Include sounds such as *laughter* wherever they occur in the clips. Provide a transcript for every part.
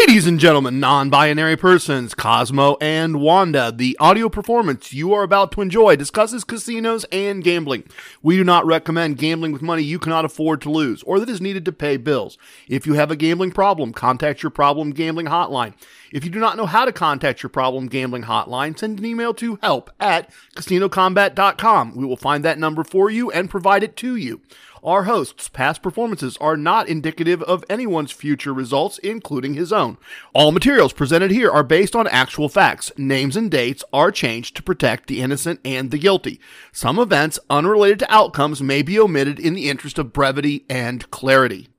Ladies and gentlemen, non binary persons, Cosmo and Wanda, the audio performance you are about to enjoy discusses casinos and gambling. We do not recommend gambling with money you cannot afford to lose or that is needed to pay bills. If you have a gambling problem, contact your problem gambling hotline. If you do not know how to contact your problem gambling hotline, send an email to help at casinocombat.com. We will find that number for you and provide it to you. Our host's past performances are not indicative of anyone's future results, including his own. All materials presented here are based on actual facts. Names and dates are changed to protect the innocent and the guilty. Some events unrelated to outcomes may be omitted in the interest of brevity and clarity.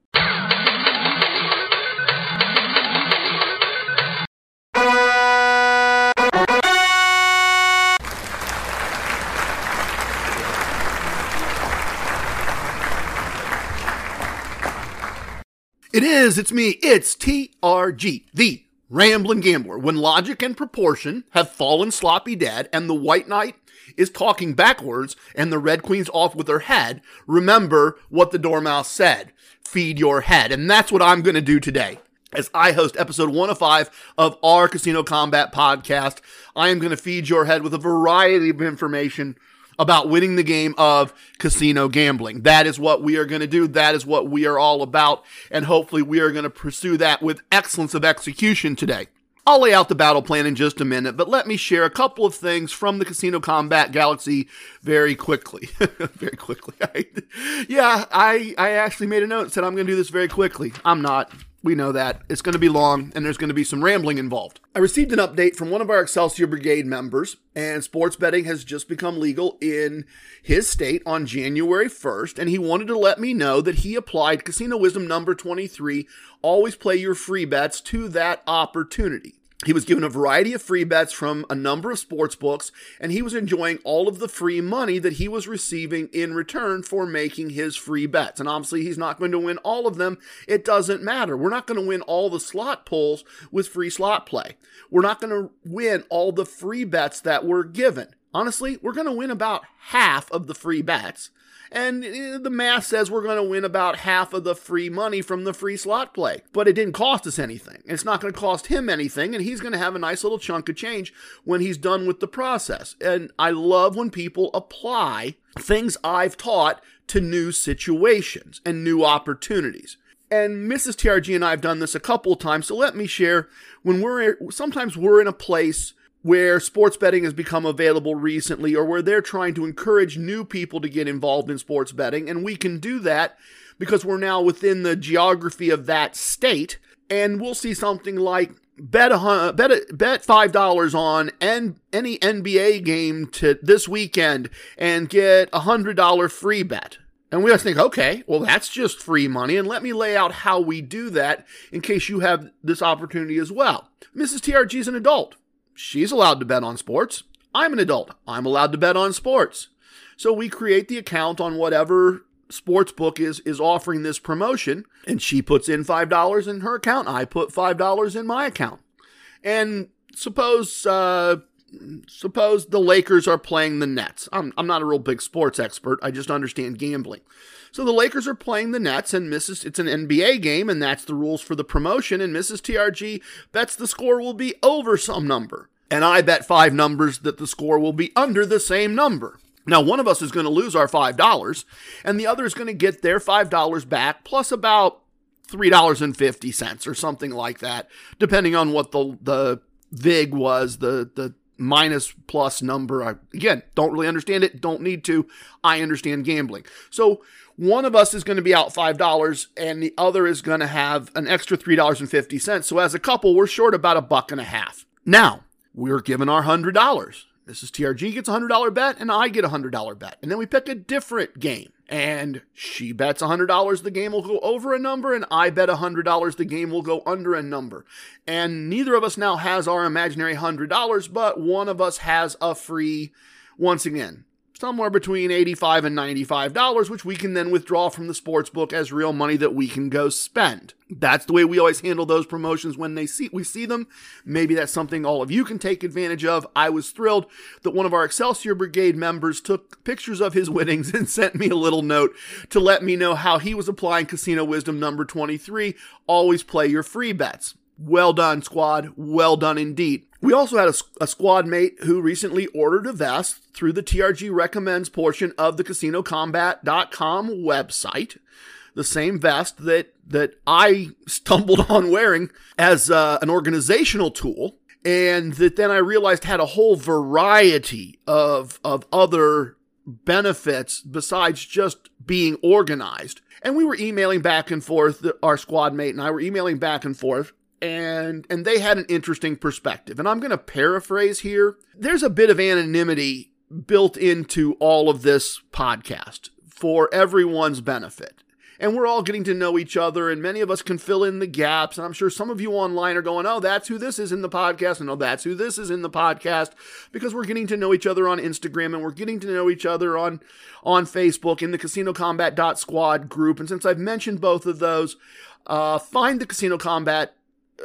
It is, it's me, it's TRG, the Rambling Gambler. When logic and proportion have fallen sloppy dead and the White Knight is talking backwards and the Red Queen's off with her head, remember what the Dormouse said. Feed your head. And that's what I'm going to do today. As I host episode 105 of our Casino Combat podcast, I am going to feed your head with a variety of information about winning the game of casino gambling. That is what we are going to do. That is what we are all about. And hopefully we are going to pursue that with excellence of execution today. I'll lay out the battle plan in just a minute, but let me share a couple of things from the Casino Combat Galaxy very quickly. *laughs* very quickly. *laughs* yeah, I, I actually made a note and said I'm going to do this very quickly. I'm not. We know that. It's going to be long and there's going to be some rambling involved. I received an update from one of our Excelsior Brigade members, and sports betting has just become legal in his state on January 1st, and he wanted to let me know that he applied Casino Wisdom number 23, always play your free bets, to that opportunity. He was given a variety of free bets from a number of sports books, and he was enjoying all of the free money that he was receiving in return for making his free bets. And obviously, he's not going to win all of them. It doesn't matter. We're not going to win all the slot pulls with free slot play. We're not going to win all the free bets that we're given. Honestly, we're going to win about half of the free bets and eh, the math says we're going to win about half of the free money from the free slot play. But it didn't cost us anything. It's not going to cost him anything, and he's going to have a nice little chunk of change when he's done with the process. And I love when people apply things I've taught to new situations and new opportunities and Mrs. TRG and I have done this a couple of times. So let me share when we're sometimes we're in a place where sports betting has become available recently or where they're trying to encourage new people to get involved in sports betting. And we can do that because we're now within the geography of that state. And we'll see something like bet a bet bet five dollars on N, any NBA game to this weekend and get a hundred dollar free bet. And we just think, okay, well, that's just free money. And let me lay out how we do that in case you have this opportunity as well. Mrs. TRG is an adult. She's allowed to bet on sports. I'm an adult. I'm allowed to bet on sports. So we create the account on whatever sports book is is offering this promotion and she puts in $5 in her account. I put $5 in my account. And suppose uh suppose the Lakers are playing the Nets. I'm, I'm not a real big sports expert. I just understand gambling. So the Lakers are playing the Nets, and Mrs. It's an NBA game, and that's the rules for the promotion. And Mrs. TRG bets the score will be over some number, and I bet five numbers that the score will be under the same number. Now, one of us is going to lose our five dollars, and the other is going to get their five dollars back plus about three dollars and fifty cents or something like that, depending on what the the vig was, the the minus plus number. I, again, don't really understand it, don't need to. I understand gambling. So one of us is going to be out $5 and the other is going to have an extra $3.50. So as a couple, we're short about a buck and a half. Now, we're given our $100. Mrs. TRG gets a $100 bet and I get a $100 bet. And then we pick a different game and she bets $100 the game will go over a number and I bet $100 the game will go under a number. And neither of us now has our imaginary $100, but one of us has a free, once again, somewhere between 85 and $95, which we can then withdraw from the sports book as real money that we can go spend. That's the way we always handle those promotions when they see we see them. Maybe that's something all of you can take advantage of. I was thrilled that one of our Excelsior Brigade members took pictures of his *laughs* winnings and sent me a little note to let me know how he was applying Casino Wisdom number 23, always play your free bets. Well done, squad. Well done indeed. We also had a, a, squad mate who recently ordered a vest through the TRG recommends portion of the CasinoCombat.com website. The same vest that that I *laughs* stumbled on wearing as uh, an organizational tool, and that then I realized had a whole variety of of other benefits besides just being organized. And we were emailing back and forth. Our squad mate and I were emailing back and forth and and they had an interesting perspective. And I'm going to paraphrase here. There's a bit of anonymity built into all of this podcast for everyone's benefit. And we're all getting to know each other, and many of us can fill in the gaps. And I'm sure some of you online are going, Oh, that's who this is in the podcast. And oh, that's who this is in the podcast. Because we're getting to know each other on Instagram and we're getting to know each other on, on Facebook in the Casino Combat Squad group. And since I've mentioned both of those, uh, find the Casino Combat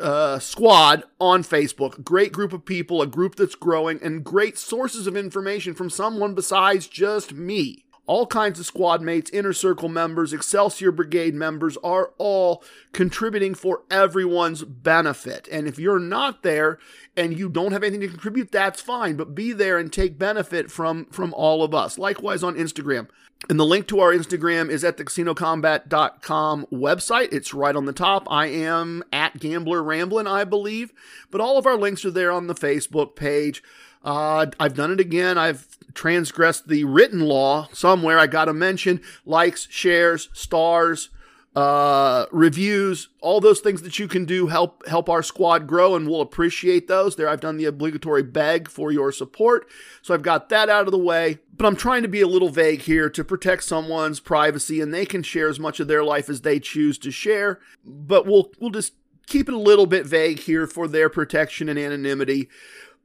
uh, squad on Facebook. Great group of people, a group that's growing, and great sources of information from someone besides just me. All kinds of squad mates, inner circle members, Excelsior Brigade members are all contributing for everyone's benefit. And if you're not there and you don't have anything to contribute, that's fine, but be there and take benefit from from all of us. Likewise on Instagram. And the link to our Instagram is at the casinocombat.com website. It's right on the top. I am at Gambler Ramblin', I believe. But all of our links are there on the Facebook page. Uh, I've done it again. I've transgressed the written law somewhere. I got to mention likes, shares, stars, uh, reviews, all those things that you can do help help our squad grow, and we'll appreciate those. There, I've done the obligatory beg for your support, so I've got that out of the way. But I'm trying to be a little vague here to protect someone's privacy, and they can share as much of their life as they choose to share. But we'll we'll just keep it a little bit vague here for their protection and anonymity.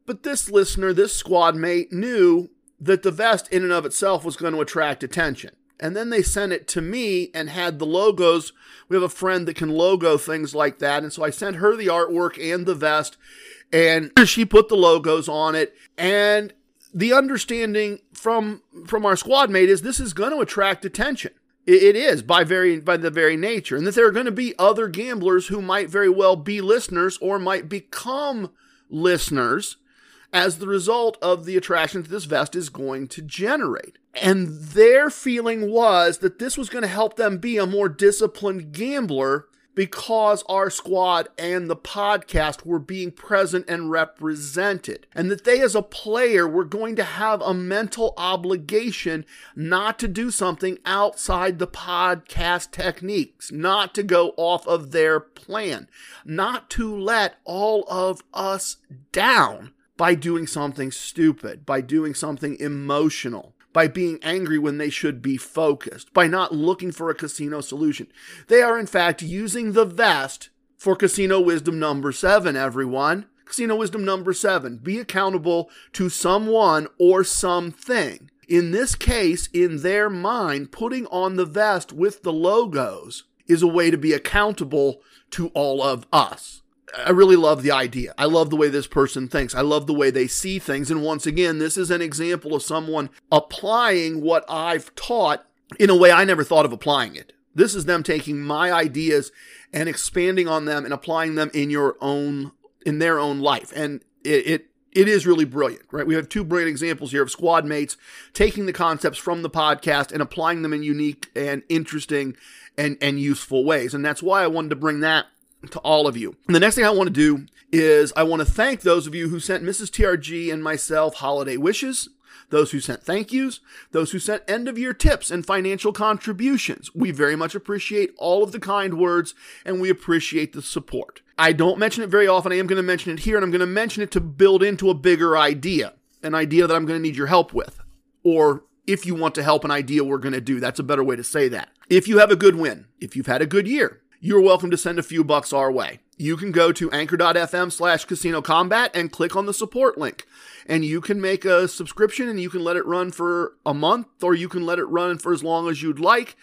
But this listener, this squad mate, knew that the vest in and of itself was going to attract attention. And then they sent it to me and had the logos. We have a friend that can logo things like that. And so I sent her the artwork and the vest, and *clears throat* she put the logos on it. And the understanding from from our squad mate is this is going to attract attention. It is by very by the very nature, and that there are going to be other gamblers who might very well be listeners or might become listeners as the result of the attraction that this vest is going to generate. And their feeling was that this was going to help them be a more disciplined gambler because our squad and the podcast were being present and represented. And that they, as a player, were going to have a mental obligation not to do something outside the podcast techniques, not to go off of their plan, not to let all of us down by doing something stupid, by doing something emotional, by being angry when they should be focused, by not looking for a casino solution. They are, in fact, using the vest for casino wisdom number seven, everyone. Casino wisdom number seven be accountable to someone or something. In this case, in their mind, putting on the vest with the logos is a way to be accountable to all of us. I really love the idea. I love the way this person thinks. I love the way they see things. And once again, this is an example of someone applying what I've taught in a way I never thought of applying it. This is them taking my ideas and expanding on them and applying them in your own in their own life. And it, it it is really brilliant, right? We have two brilliant examples here of squad mates taking the concepts from the podcast and applying them in unique and interesting and, and useful ways. And that's why I wanted to bring that to all of you. And the next thing I want to do is I want to thank those of you who sent Mrs. TRG and myself holiday wishes, those who sent thank yous, those who sent end of year tips and financial contributions. We very much appreciate all of the kind words and we appreciate the support. I don't mention it very often. I am going to mention it here and I'm going to mention it to build into a bigger idea, an idea that I'm going to need your help with. Or if you want to help an idea we're going to do, that's a better way to say that. If you have a good win, if you've had a good year, you're welcome to send a few bucks our way. You can go to anchor.fm slash casino combat and click on the support link. And you can make a subscription and you can let it run for a month or you can let it run for as long as you'd like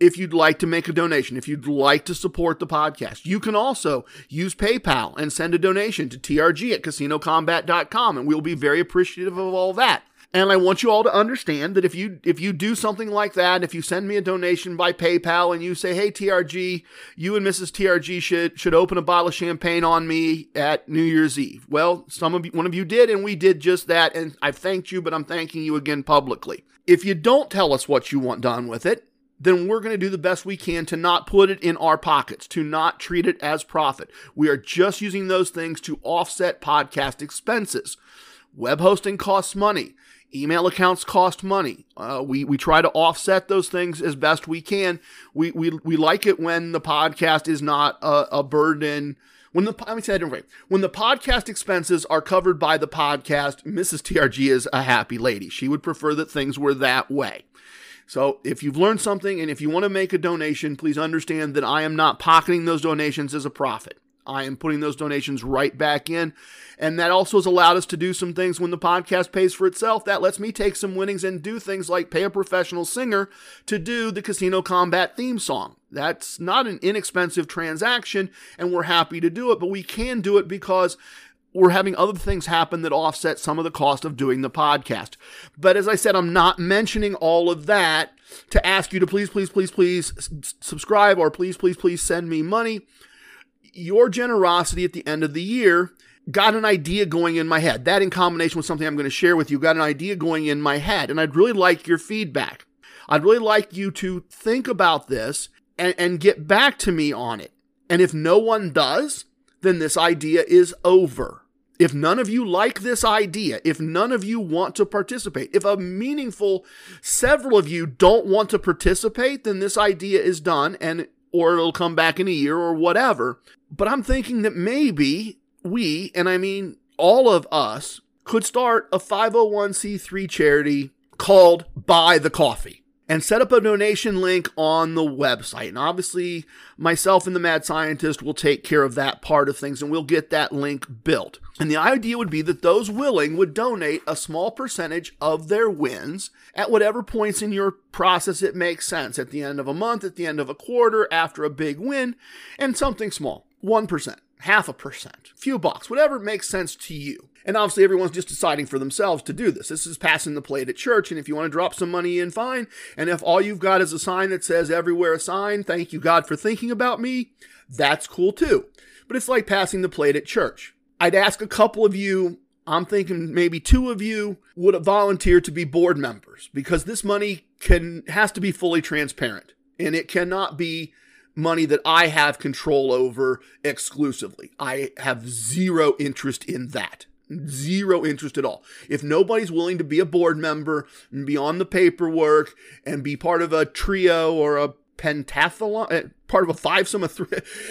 if you'd like to make a donation, if you'd like to support the podcast. You can also use PayPal and send a donation to trg at casinocombat.com, and we'll be very appreciative of all that. And I want you all to understand that if you if you do something like that, if you send me a donation by PayPal and you say, "Hey TRG, you and Mrs. TRG should should open a bottle of champagne on me at New Year's Eve." Well, some of you, one of you did, and we did just that, and I've thanked you, but I'm thanking you again publicly. If you don't tell us what you want done with it, then we're going to do the best we can to not put it in our pockets, to not treat it as profit. We are just using those things to offset podcast expenses. Web hosting costs money. Email accounts cost money. Uh, we, we try to offset those things as best we can. We, we, we like it when the podcast is not a, a burden. When the, let me say that. When the podcast expenses are covered by the podcast, Mrs. TRG is a happy lady. She would prefer that things were that way. So if you've learned something and if you want to make a donation, please understand that I am not pocketing those donations as a profit. I am putting those donations right back in. And that also has allowed us to do some things when the podcast pays for itself. That lets me take some winnings and do things like pay a professional singer to do the Casino Combat theme song. That's not an inexpensive transaction, and we're happy to do it, but we can do it because we're having other things happen that offset some of the cost of doing the podcast. But as I said, I'm not mentioning all of that to ask you to please, please, please, please subscribe or please, please, please send me money your generosity at the end of the year got an idea going in my head. That, in combination with something I'm going to share with you, got an idea going in my head. And I'd really like your feedback. I'd really like you to think about this and, and get back to me on it. And if no one does, then this idea is over. If none of you like this idea, if none of you want to participate, if a meaningful several of you don't want to participate, then this idea is done and or it'll come back in a year or whatever. But I'm thinking that maybe we, and I mean all of us, could start a 501c3 charity called Buy the Coffee and set up a donation link on the website. And obviously, myself and the mad scientist will take care of that part of things and we'll get that link built. And the idea would be that those willing would donate a small percentage of their wins at whatever points in your process it makes sense at the end of a month, at the end of a quarter, after a big win, and something small 1%, half a percent, few bucks, whatever makes sense to you. And obviously, everyone's just deciding for themselves to do this. This is passing the plate at church. And if you want to drop some money in, fine. And if all you've got is a sign that says everywhere a sign, thank you, God, for thinking about me, that's cool too. But it's like passing the plate at church. I'd ask a couple of you, I'm thinking maybe two of you would volunteer to be board members because this money can has to be fully transparent and it cannot be money that I have control over exclusively. I have zero interest in that. Zero interest at all. If nobody's willing to be a board member and be on the paperwork and be part of a trio or a pentathlon, eh, part of a five sum of three,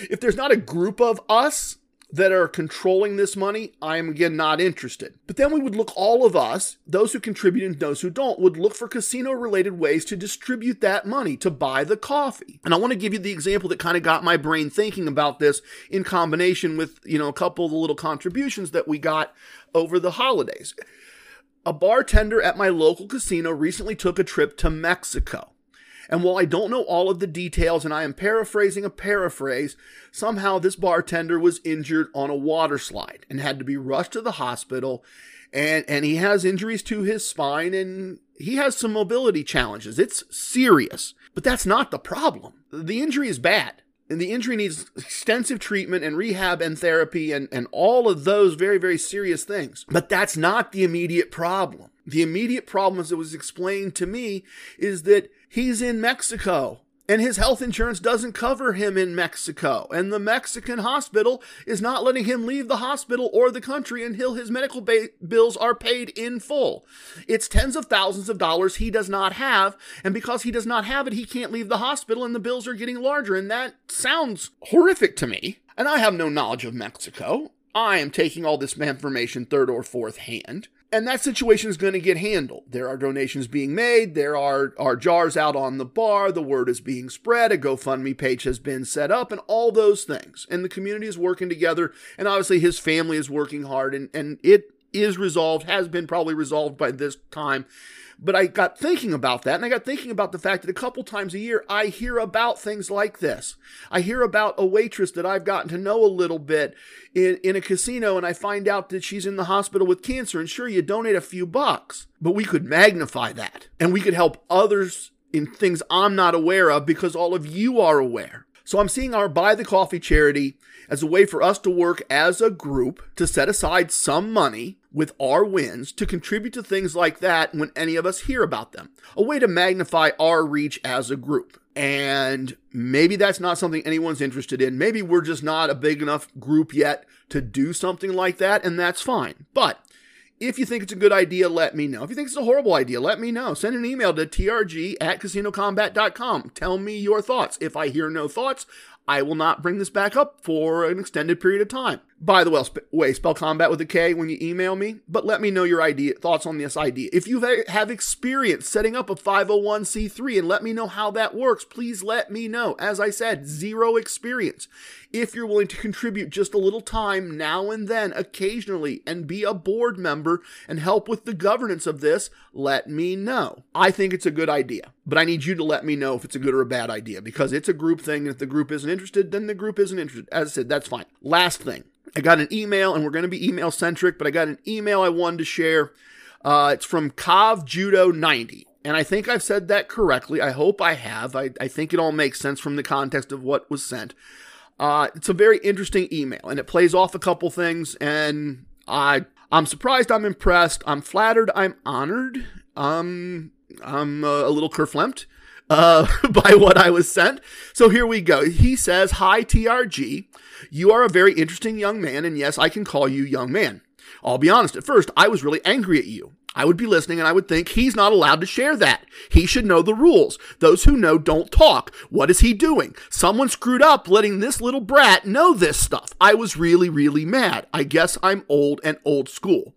if there's not a group of us that are controlling this money, I am again not interested. But then we would look, all of us, those who contribute and those who don't, would look for casino related ways to distribute that money, to buy the coffee. And I want to give you the example that kind of got my brain thinking about this in combination with, you know, a couple of the little contributions that we got over the holidays. A bartender at my local casino recently took a trip to Mexico. And while I don't know all of the details and I am paraphrasing a paraphrase, somehow this bartender was injured on a water slide and had to be rushed to the hospital. And, and he has injuries to his spine and he has some mobility challenges. It's serious, but that's not the problem. The injury is bad and the injury needs extensive treatment and rehab and therapy and, and all of those very, very serious things. But that's not the immediate problem. The immediate problem, as it was explained to me, is that he's in Mexico and his health insurance doesn't cover him in Mexico. And the Mexican hospital is not letting him leave the hospital or the country until his medical ba- bills are paid in full. It's tens of thousands of dollars he does not have. And because he does not have it, he can't leave the hospital and the bills are getting larger. And that sounds horrific to me. And I have no knowledge of Mexico. I am taking all this information third or fourth hand and that situation is going to get handled. There are donations being made. There are, are jars out on the bar. The word is being spread. A GoFundMe page has been set up and all those things. And the community is working together. And obviously his family is working hard and, and it is resolved, has been probably resolved by this time. But I got thinking about that, and I got thinking about the fact that a couple times a year I hear about things like this. I hear about a waitress that I've gotten to know a little bit in, in a casino, and I find out that she's in the hospital with cancer. And sure, you donate a few bucks, but we could magnify that, and we could help others in things I'm not aware of because all of you are aware. So I'm seeing our Buy the Coffee charity as a way for us to work as a group to set aside some money with our wins to contribute to things like that when any of us hear about them. A way to magnify our reach as a group. And maybe that's not something anyone's interested in. Maybe we're just not a big enough group yet to do something like that, and that's fine. But if you think it's a good idea, let me know. If you think it's a horrible idea, let me know. Send an email to trg at casinocombat.com. Tell me your thoughts. If I hear no thoughts, I will not bring this back up for an extended period of time. By the way, spell combat with a K when you email me, but let me know your idea, thoughts on this idea. If you have experience setting up a 501c3 and let me know how that works, please let me know. As I said, zero experience. If you're willing to contribute just a little time now and then, occasionally, and be a board member and help with the governance of this, let me know. I think it's a good idea, but I need you to let me know if it's a good or a bad idea because it's a group thing. And if the group isn't interested, then the group isn't interested. As I said, that's fine. Last thing I got an email, and we're going to be email centric, but I got an email I wanted to share. Uh, it's from Kav Judo 90. And I think I've said that correctly. I hope I have. I, I think it all makes sense from the context of what was sent. Uh, it's a very interesting email, and it plays off a couple things. And I, I'm surprised. I'm impressed. I'm flattered. I'm honored. Um, I'm uh, a little kerflumped uh, *laughs* by what I was sent. So here we go. He says, Hi, TRG. You are a very interesting young man, and yes, I can call you young man. I'll be honest, at first, I was really angry at you. I would be listening and I would think he's not allowed to share that. He should know the rules. Those who know don't talk. What is he doing? Someone screwed up letting this little brat know this stuff. I was really, really mad. I guess I'm old and old school.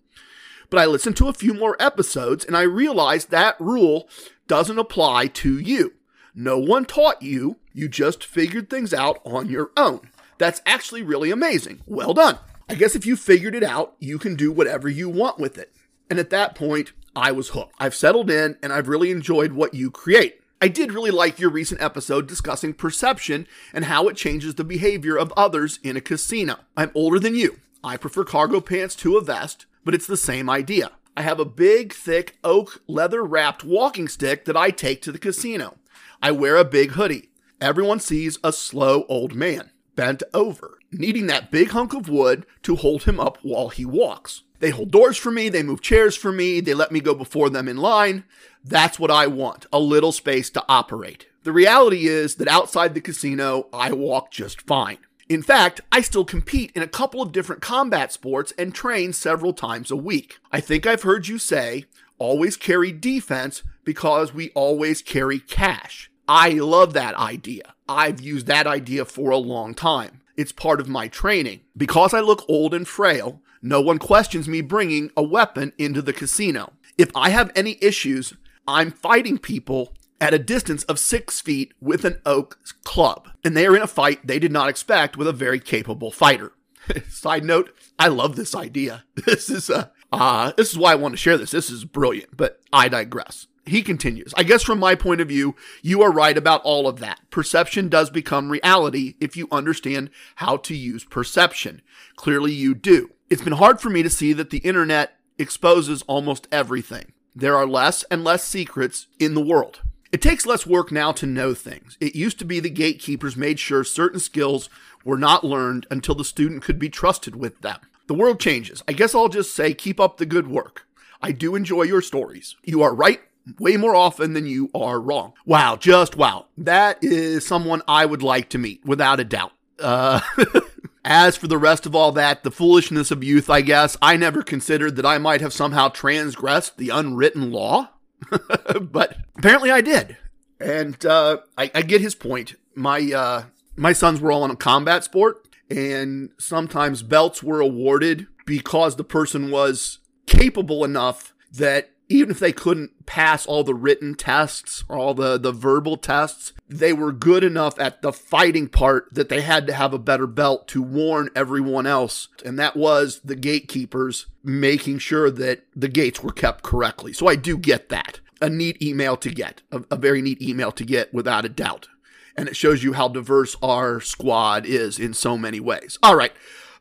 But I listened to a few more episodes and I realized that rule doesn't apply to you. No one taught you. You just figured things out on your own. That's actually really amazing. Well done. I guess if you figured it out, you can do whatever you want with it. And at that point, I was hooked. I've settled in and I've really enjoyed what you create. I did really like your recent episode discussing perception and how it changes the behavior of others in a casino. I'm older than you. I prefer cargo pants to a vest, but it's the same idea. I have a big, thick oak leather wrapped walking stick that I take to the casino. I wear a big hoodie. Everyone sees a slow old man bent over, needing that big hunk of wood to hold him up while he walks. They hold doors for me, they move chairs for me, they let me go before them in line. That's what I want a little space to operate. The reality is that outside the casino, I walk just fine. In fact, I still compete in a couple of different combat sports and train several times a week. I think I've heard you say, always carry defense because we always carry cash. I love that idea. I've used that idea for a long time. It's part of my training. Because I look old and frail, no one questions me bringing a weapon into the casino. If I have any issues, I'm fighting people at a distance of six feet with an oak club. And they are in a fight they did not expect with a very capable fighter. *laughs* Side note, I love this idea. *laughs* This is a uh, this is why I want to share this. This is brilliant, but I digress. He continues, I guess from my point of view, you are right about all of that. Perception does become reality if you understand how to use perception. Clearly you do. It's been hard for me to see that the internet exposes almost everything. There are less and less secrets in the world. It takes less work now to know things. It used to be the gatekeepers made sure certain skills were not learned until the student could be trusted with them. The world changes. I guess I'll just say keep up the good work. I do enjoy your stories. You are right way more often than you are wrong. Wow, just wow. That is someone I would like to meet, without a doubt. Uh, *laughs* as for the rest of all that, the foolishness of youth, I guess, I never considered that I might have somehow transgressed the unwritten law. *laughs* but apparently I did. And uh, I, I, get his point. My uh, my sons were all in a combat sport, and sometimes belts were awarded because the person was capable enough that even if they couldn't pass all the written tests or all the, the verbal tests, they were good enough at the fighting part that they had to have a better belt to warn everyone else. And that was the gatekeepers making sure that the gates were kept correctly. So I do get that. A neat email to get, a, a very neat email to get without a doubt. And it shows you how diverse our squad is in so many ways. All right.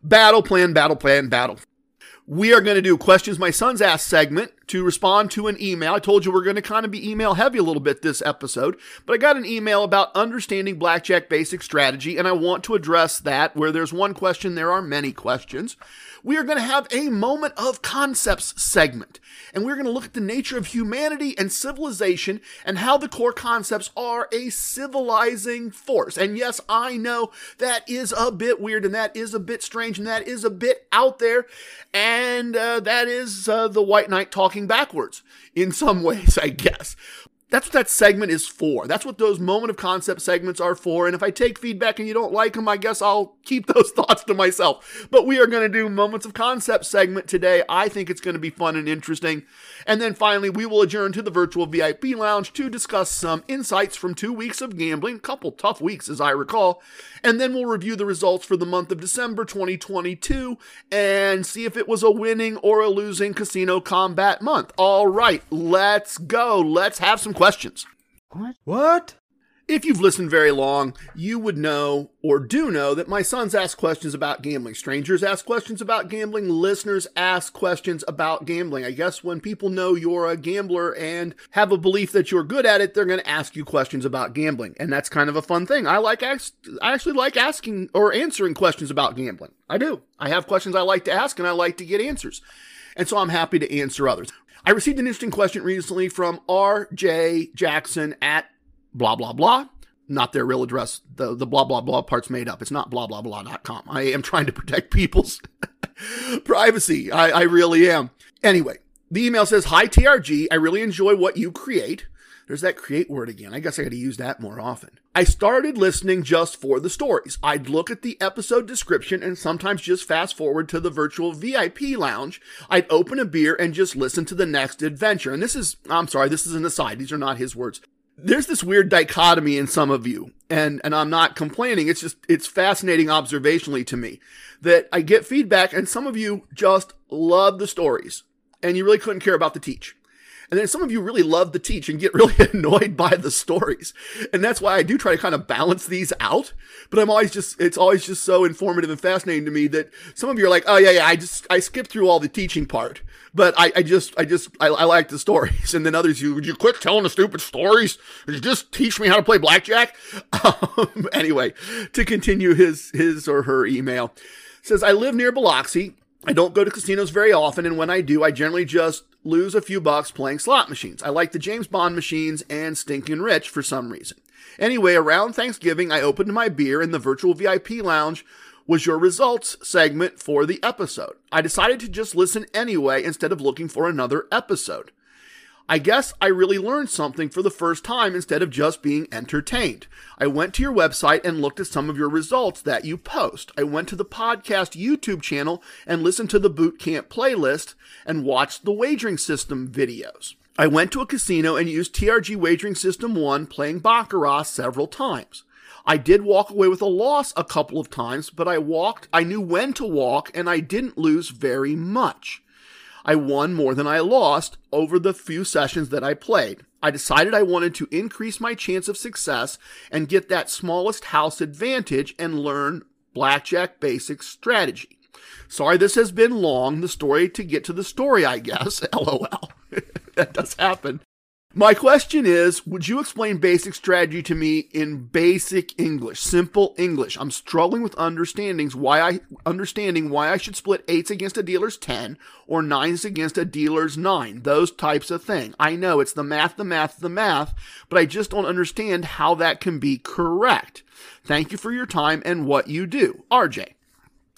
Battle plan, battle plan, battle we are going to do questions my sons asked segment to respond to an email. I told you we're going to kind of be email heavy a little bit this episode, but I got an email about understanding blackjack basic strategy, and I want to address that. Where there's one question, there are many questions we are going to have a moment of concepts segment. And we're going to look at the nature of humanity and civilization and how the core concepts are a civilizing force. And yes, I know that is a bit weird and that is a bit strange and that is a bit out there. And uh, that is uh, the White Knight talking backwards in some *laughs* ways, I guess. That's what that segment is for. That's what those moment of concept segments are for. And if I take feedback and you don't like them, I guess I'll keep *laughs* those thoughts to myself. But we are going to do moments of concept segment today. I think it's going to be fun and interesting. And then finally, we will adjourn to the virtual VIP lounge to discuss some insights from two weeks of gambling, couple tough weeks as I recall. And then we'll review the results for the month of December 2022 and see if it was a winning or a losing casino combat month. All right, let's go. Let's have some questions. What? What? If you've listened very long, you would know or do know that my sons ask questions about gambling. Strangers ask questions about gambling. Listeners ask questions about gambling. I guess when people know you're a gambler and have a belief that you're good at it, they're going to ask you questions about gambling. And that's kind of a fun thing. I like, ask- I actually like asking or answering questions about gambling. I do. I have questions I like to ask and I like to get answers. And so I'm happy to answer others. I received an interesting question recently from RJ Jackson at blah, blah, blah. Not their real address. The, the blah, blah, blah part's made up. It's not blah, blah, blah.com. I am trying to protect people's *laughs* privacy. I, I really am. Anyway, the email says, Hi, TRG. I really enjoy what you create. There's that create word again. I guess I got to use that more often. I started listening just for the stories. I'd look at the episode description and sometimes just fast forward to the virtual VIP lounge. I'd open a beer and just listen to the next adventure. And this is, I'm sorry, this is an aside. These are not his words there's this weird dichotomy in some of you and and I'm not complaining it's just it's fascinating observationally to me that I get feedback and some of you just love the stories and you really couldn't care about the teach and then some of you really love the teach and get *laughs* really annoyed by the stories. And that's why I do try to kind of balance these out. But I'm always just, it's always just so informative and fascinating to me that some of you are like, oh yeah, yeah, I just, I skipped through all the teaching part. But I, I just, I just, I, I like the stories. *laughs* And then others, you, would you quit telling the stupid stories? Would you just teach me how to play blackjack? *laughs* Um, anyway, to continue his, his or her email says, I live near Biloxi. I don't go to casinos very often, and when I do, I generally just lose a few bucks playing slot machines. I like the James Bond machines and Stinkin' Rich for some reason. Anyway, around Thanksgiving, I opened my beer in the virtual VIP lounge was your results segment for the episode. I decided to just listen anyway instead of looking for another episode. I guess I really learned something for the first time instead of just being entertained. I went to your website and looked at some of your results that you post. I went to the podcast YouTube channel and listened to the boot camp playlist and watched the wagering system videos. I went to a casino and used TRG Wagering System 1 playing Baccarat several times. I did walk away with a loss a couple of times, but I walked, I knew when to walk, and I didn't lose very much. I won more than I lost over the few sessions that I played. I decided I wanted to increase my chance of success and get that smallest house advantage and learn blackjack basic strategy. Sorry this has been long, the story to get to the story, I guess. *laughs* LOL. *laughs* that does happen. My question is, would you explain basic strategy to me in basic English, simple English? I'm struggling with understandings why I understanding why I should split eights against a dealer's 10 or nines against a dealer's 9. Those types of thing. I know it's the math, the math, the math, but I just don't understand how that can be correct. Thank you for your time and what you do. RJ.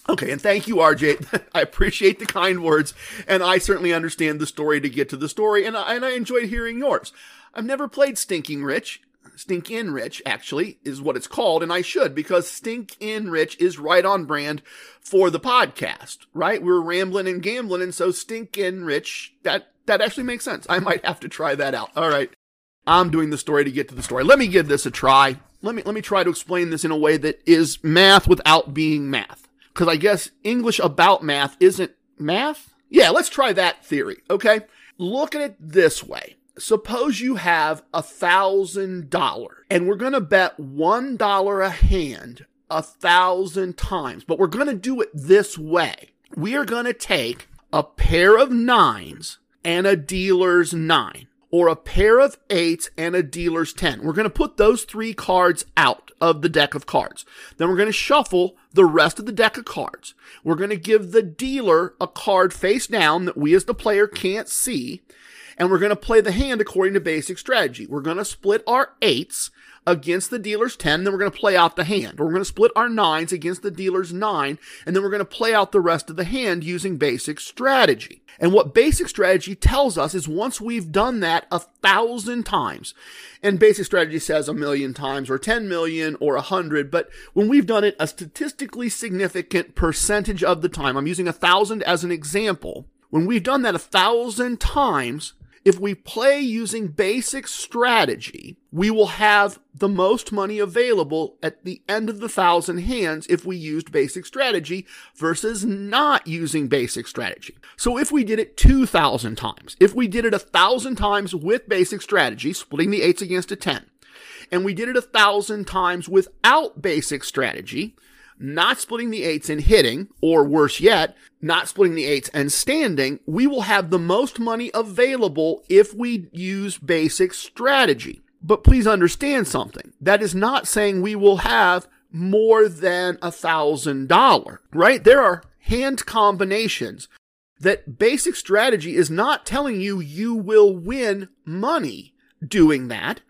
Okay, and thank you, RJ. *laughs* I appreciate the kind words, and I certainly understand the story to get to the story, and I, and I enjoyed hearing yours. I've never played Stinking Rich. Stinkin' Rich, actually, is what it's called, and I should because Stinkin' Rich is right on brand for the podcast, right? We're rambling and gambling, and so Stinkin' Rich, that that actually makes sense. I might have to try that out. All right. I'm doing the story to get to the story. Let me give this a try. Let me let me try to explain this in a way that is math without being math. Because I guess English about math isn't math. Yeah, let's try that theory. Okay. Look at it this way suppose you have a thousand dollars and we're going to bet one dollar a hand a thousand times, but we're going to do it this way. We are going to take a pair of nines and a dealer's nine or a pair of eights and a dealer's 10. We're going to put those three cards out of the deck of cards. Then we're going to shuffle the rest of the deck of cards. We're going to give the dealer a card face down that we as the player can't see and we're going to play the hand according to basic strategy. We're going to split our eights against the dealer's 10, then we're going to play out the hand. We're going to split our nines against the dealer's nine, and then we're going to play out the rest of the hand using basic strategy. And what basic strategy tells us is once we've done that a thousand times, and basic strategy says a million times or 10 million or a hundred, but when we've done it a statistically significant percentage of the time, I'm using a thousand as an example, when we've done that a thousand times, if we play using basic strategy, we will have the most money available at the end of the thousand hands if we used basic strategy versus not using basic strategy. So if we did it 2,000 times, if we did it a thousand times with basic strategy, splitting the eights against a 10, and we did it a thousand times without basic strategy, not splitting the eights and hitting, or worse yet, not splitting the eights and standing, we will have the most money available if we use basic strategy. But please understand something. That is not saying we will have more than a thousand dollar, right? There are hand combinations that basic strategy is not telling you you will win money doing that.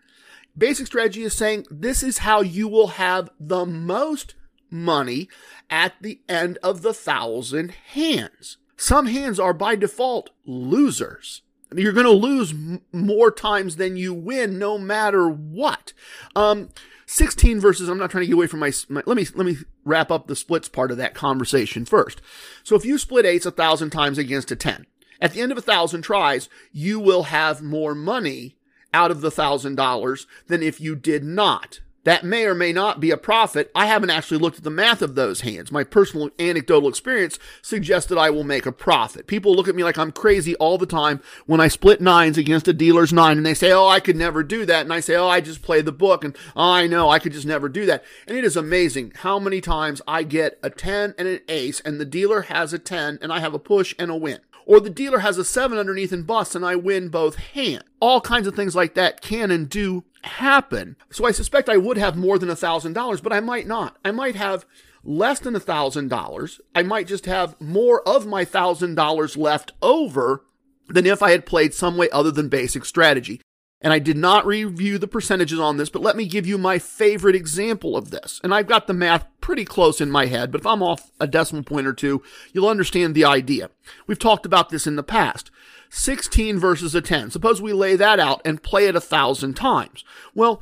Basic strategy is saying this is how you will have the most money at the end of the thousand hands. Some hands are by default losers. You're going to lose m- more times than you win, no matter what. Um, 16 versus, I'm not trying to get away from my, my, let me, let me wrap up the splits part of that conversation first. So if you split eights a thousand times against a 10, at the end of a thousand tries, you will have more money out of the thousand dollars than if you did not. That may or may not be a profit. I haven't actually looked at the math of those hands. My personal anecdotal experience suggests that I will make a profit. People look at me like I'm crazy all the time when I split nines against a dealer's nine and they say, Oh, I could never do that. And I say, Oh, I just play the book and oh, I know I could just never do that. And it is amazing how many times I get a 10 and an ace and the dealer has a 10 and I have a push and a win or the dealer has a seven underneath and busts and I win both hands. All kinds of things like that can and do happen. So I suspect I would have more than a thousand dollars, but I might not. I might have less than a thousand dollars. I might just have more of my thousand dollars left over than if I had played some way other than basic strategy. And I did not review the percentages on this, but let me give you my favorite example of this. And I've got the math pretty close in my head, but if I'm off a decimal point or two, you'll understand the idea. We've talked about this in the past. 16 versus a 10. Suppose we lay that out and play it a thousand times. Well,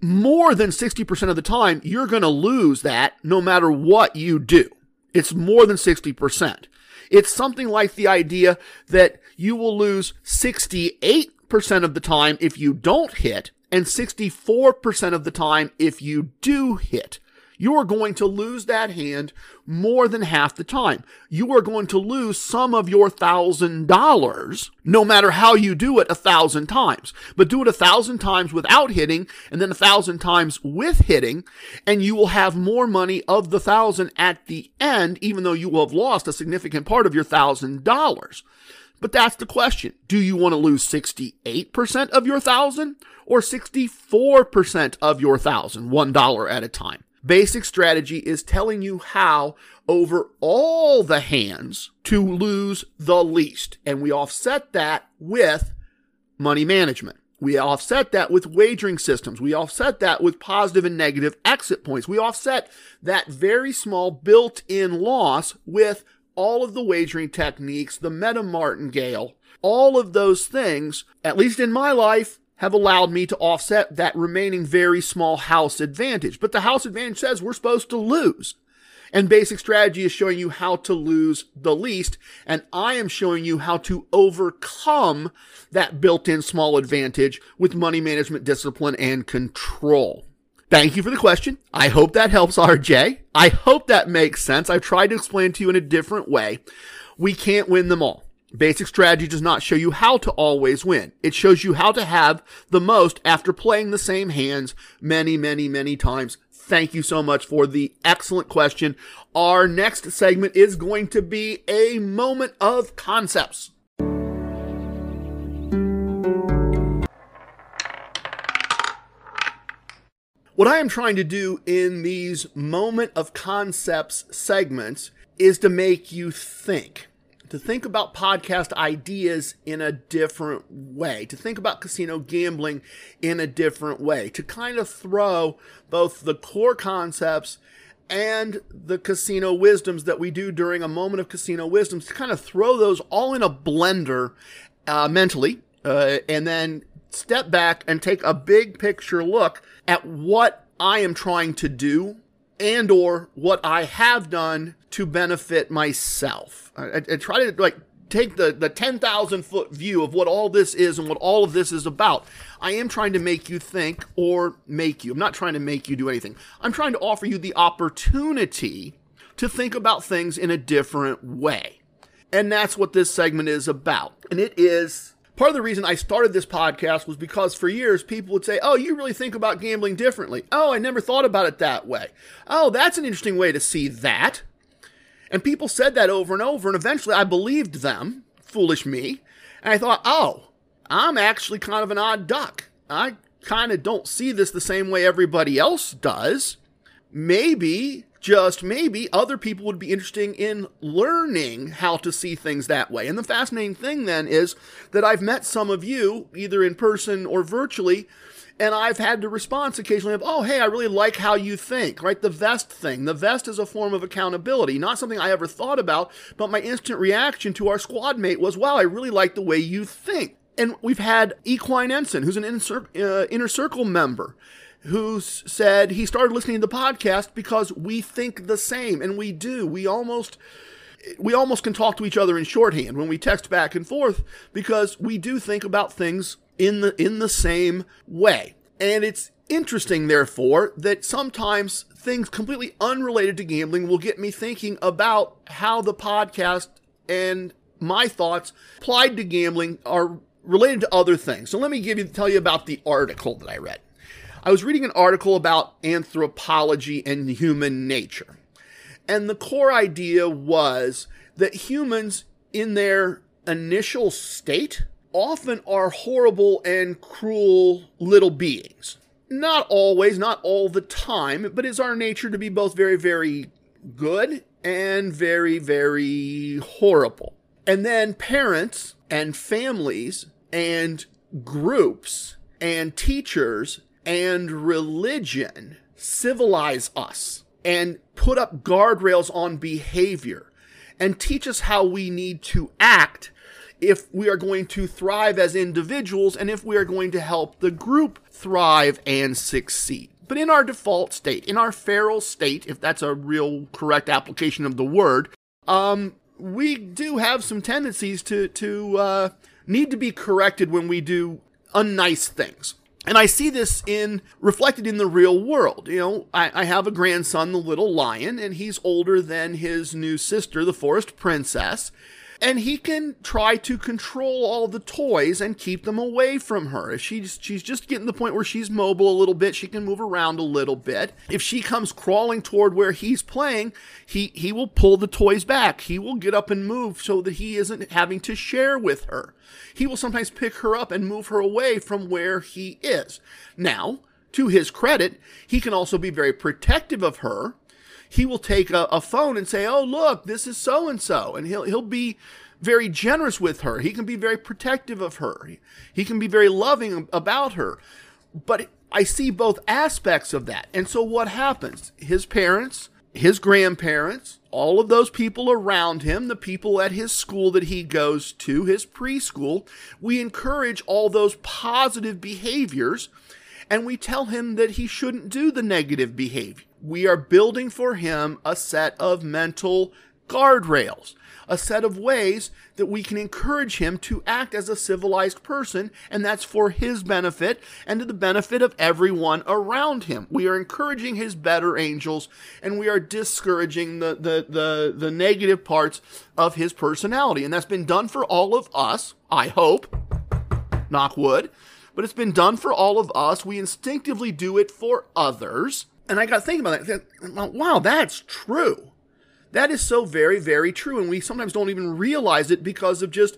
more than 60% of the time, you're going to lose that no matter what you do. It's more than 60%. It's something like the idea that you will lose 68% of the time if you don't hit and 64% of the time if you do hit you are going to lose that hand more than half the time. You are going to lose some of your thousand dollars, no matter how you do it a thousand times. But do it a thousand times without hitting and then a thousand times with hitting, and you will have more money of the thousand at the end, even though you will have lost a significant part of your thousand dollars. But that's the question. Do you want to lose 68% of your thousand or 64% of your thousand, one dollar at a time? Basic strategy is telling you how over all the hands to lose the least. And we offset that with money management. We offset that with wagering systems. We offset that with positive and negative exit points. We offset that very small built in loss with all of the wagering techniques, the meta martingale, all of those things, at least in my life, have allowed me to offset that remaining very small house advantage. But the house advantage says we're supposed to lose. And basic strategy is showing you how to lose the least. And I am showing you how to overcome that built in small advantage with money management discipline and control. Thank you for the question. I hope that helps RJ. I hope that makes sense. I've tried to explain to you in a different way. We can't win them all. Basic strategy does not show you how to always win. It shows you how to have the most after playing the same hands many, many, many times. Thank you so much for the excellent question. Our next segment is going to be a moment of concepts. What I am trying to do in these moment of concepts segments is to make you think to think about podcast ideas in a different way, to think about casino gambling in a different way, to kind of throw both the core concepts and the casino wisdoms that we do during a moment of casino wisdoms, to kind of throw those all in a blender uh, mentally, uh, and then step back and take a big picture look at what I am trying to do and or what I have done to benefit myself. I, I try to like take the, the 10,000 foot view of what all this is and what all of this is about. I am trying to make you think or make you. I'm not trying to make you do anything. I'm trying to offer you the opportunity to think about things in a different way. And that's what this segment is about. And it is Part of the reason I started this podcast was because for years people would say, Oh, you really think about gambling differently. Oh, I never thought about it that way. Oh, that's an interesting way to see that. And people said that over and over, and eventually I believed them, foolish me. And I thought, Oh, I'm actually kind of an odd duck. I kind of don't see this the same way everybody else does. Maybe just maybe other people would be interested in learning how to see things that way. And the fascinating thing then is that I've met some of you, either in person or virtually, and I've had the response occasionally of, oh, hey, I really like how you think, right? The vest thing. The vest is a form of accountability, not something I ever thought about, but my instant reaction to our squad mate was, wow, I really like the way you think. And we've had Equine Ensign, who's an inner, uh, inner circle member who said he started listening to the podcast because we think the same and we do. We almost we almost can talk to each other in shorthand when we text back and forth because we do think about things in the in the same way. And it's interesting therefore that sometimes things completely unrelated to gambling will get me thinking about how the podcast and my thoughts applied to gambling are related to other things. So let me give you tell you about the article that i read I was reading an article about anthropology and human nature. And the core idea was that humans, in their initial state, often are horrible and cruel little beings. Not always, not all the time, but it's our nature to be both very, very good and very, very horrible. And then parents and families and groups and teachers and religion civilize us and put up guardrails on behavior and teach us how we need to act if we are going to thrive as individuals and if we are going to help the group thrive and succeed. But in our default state, in our feral state, if that's a real correct application of the word, um, we do have some tendencies to to uh, need to be corrected when we do unnice things. And I see this in reflected in the real world. You know, I, I, have a grandson, the little lion, and he's older than his new sister, the forest princess and he can try to control all the toys and keep them away from her. If she's she's just getting the point where she's mobile a little bit, she can move around a little bit. If she comes crawling toward where he's playing, he he will pull the toys back. He will get up and move so that he isn't having to share with her. He will sometimes pick her up and move her away from where he is. Now, to his credit, he can also be very protective of her he will take a, a phone and say, "Oh, look, this is so and so," and he'll he'll be very generous with her. He can be very protective of her. He can be very loving about her. But I see both aspects of that. And so what happens? His parents, his grandparents, all of those people around him, the people at his school that he goes to, his preschool, we encourage all those positive behaviors and we tell him that he shouldn't do the negative behavior. We are building for him a set of mental guardrails, a set of ways that we can encourage him to act as a civilized person, and that's for his benefit and to the benefit of everyone around him. We are encouraging his better angels, and we are discouraging the, the, the, the negative parts of his personality. And that's been done for all of us, I hope, knock wood, but it's been done for all of us. We instinctively do it for others. And I got thinking about that. Wow, that's true. That is so very, very true. And we sometimes don't even realize it because of just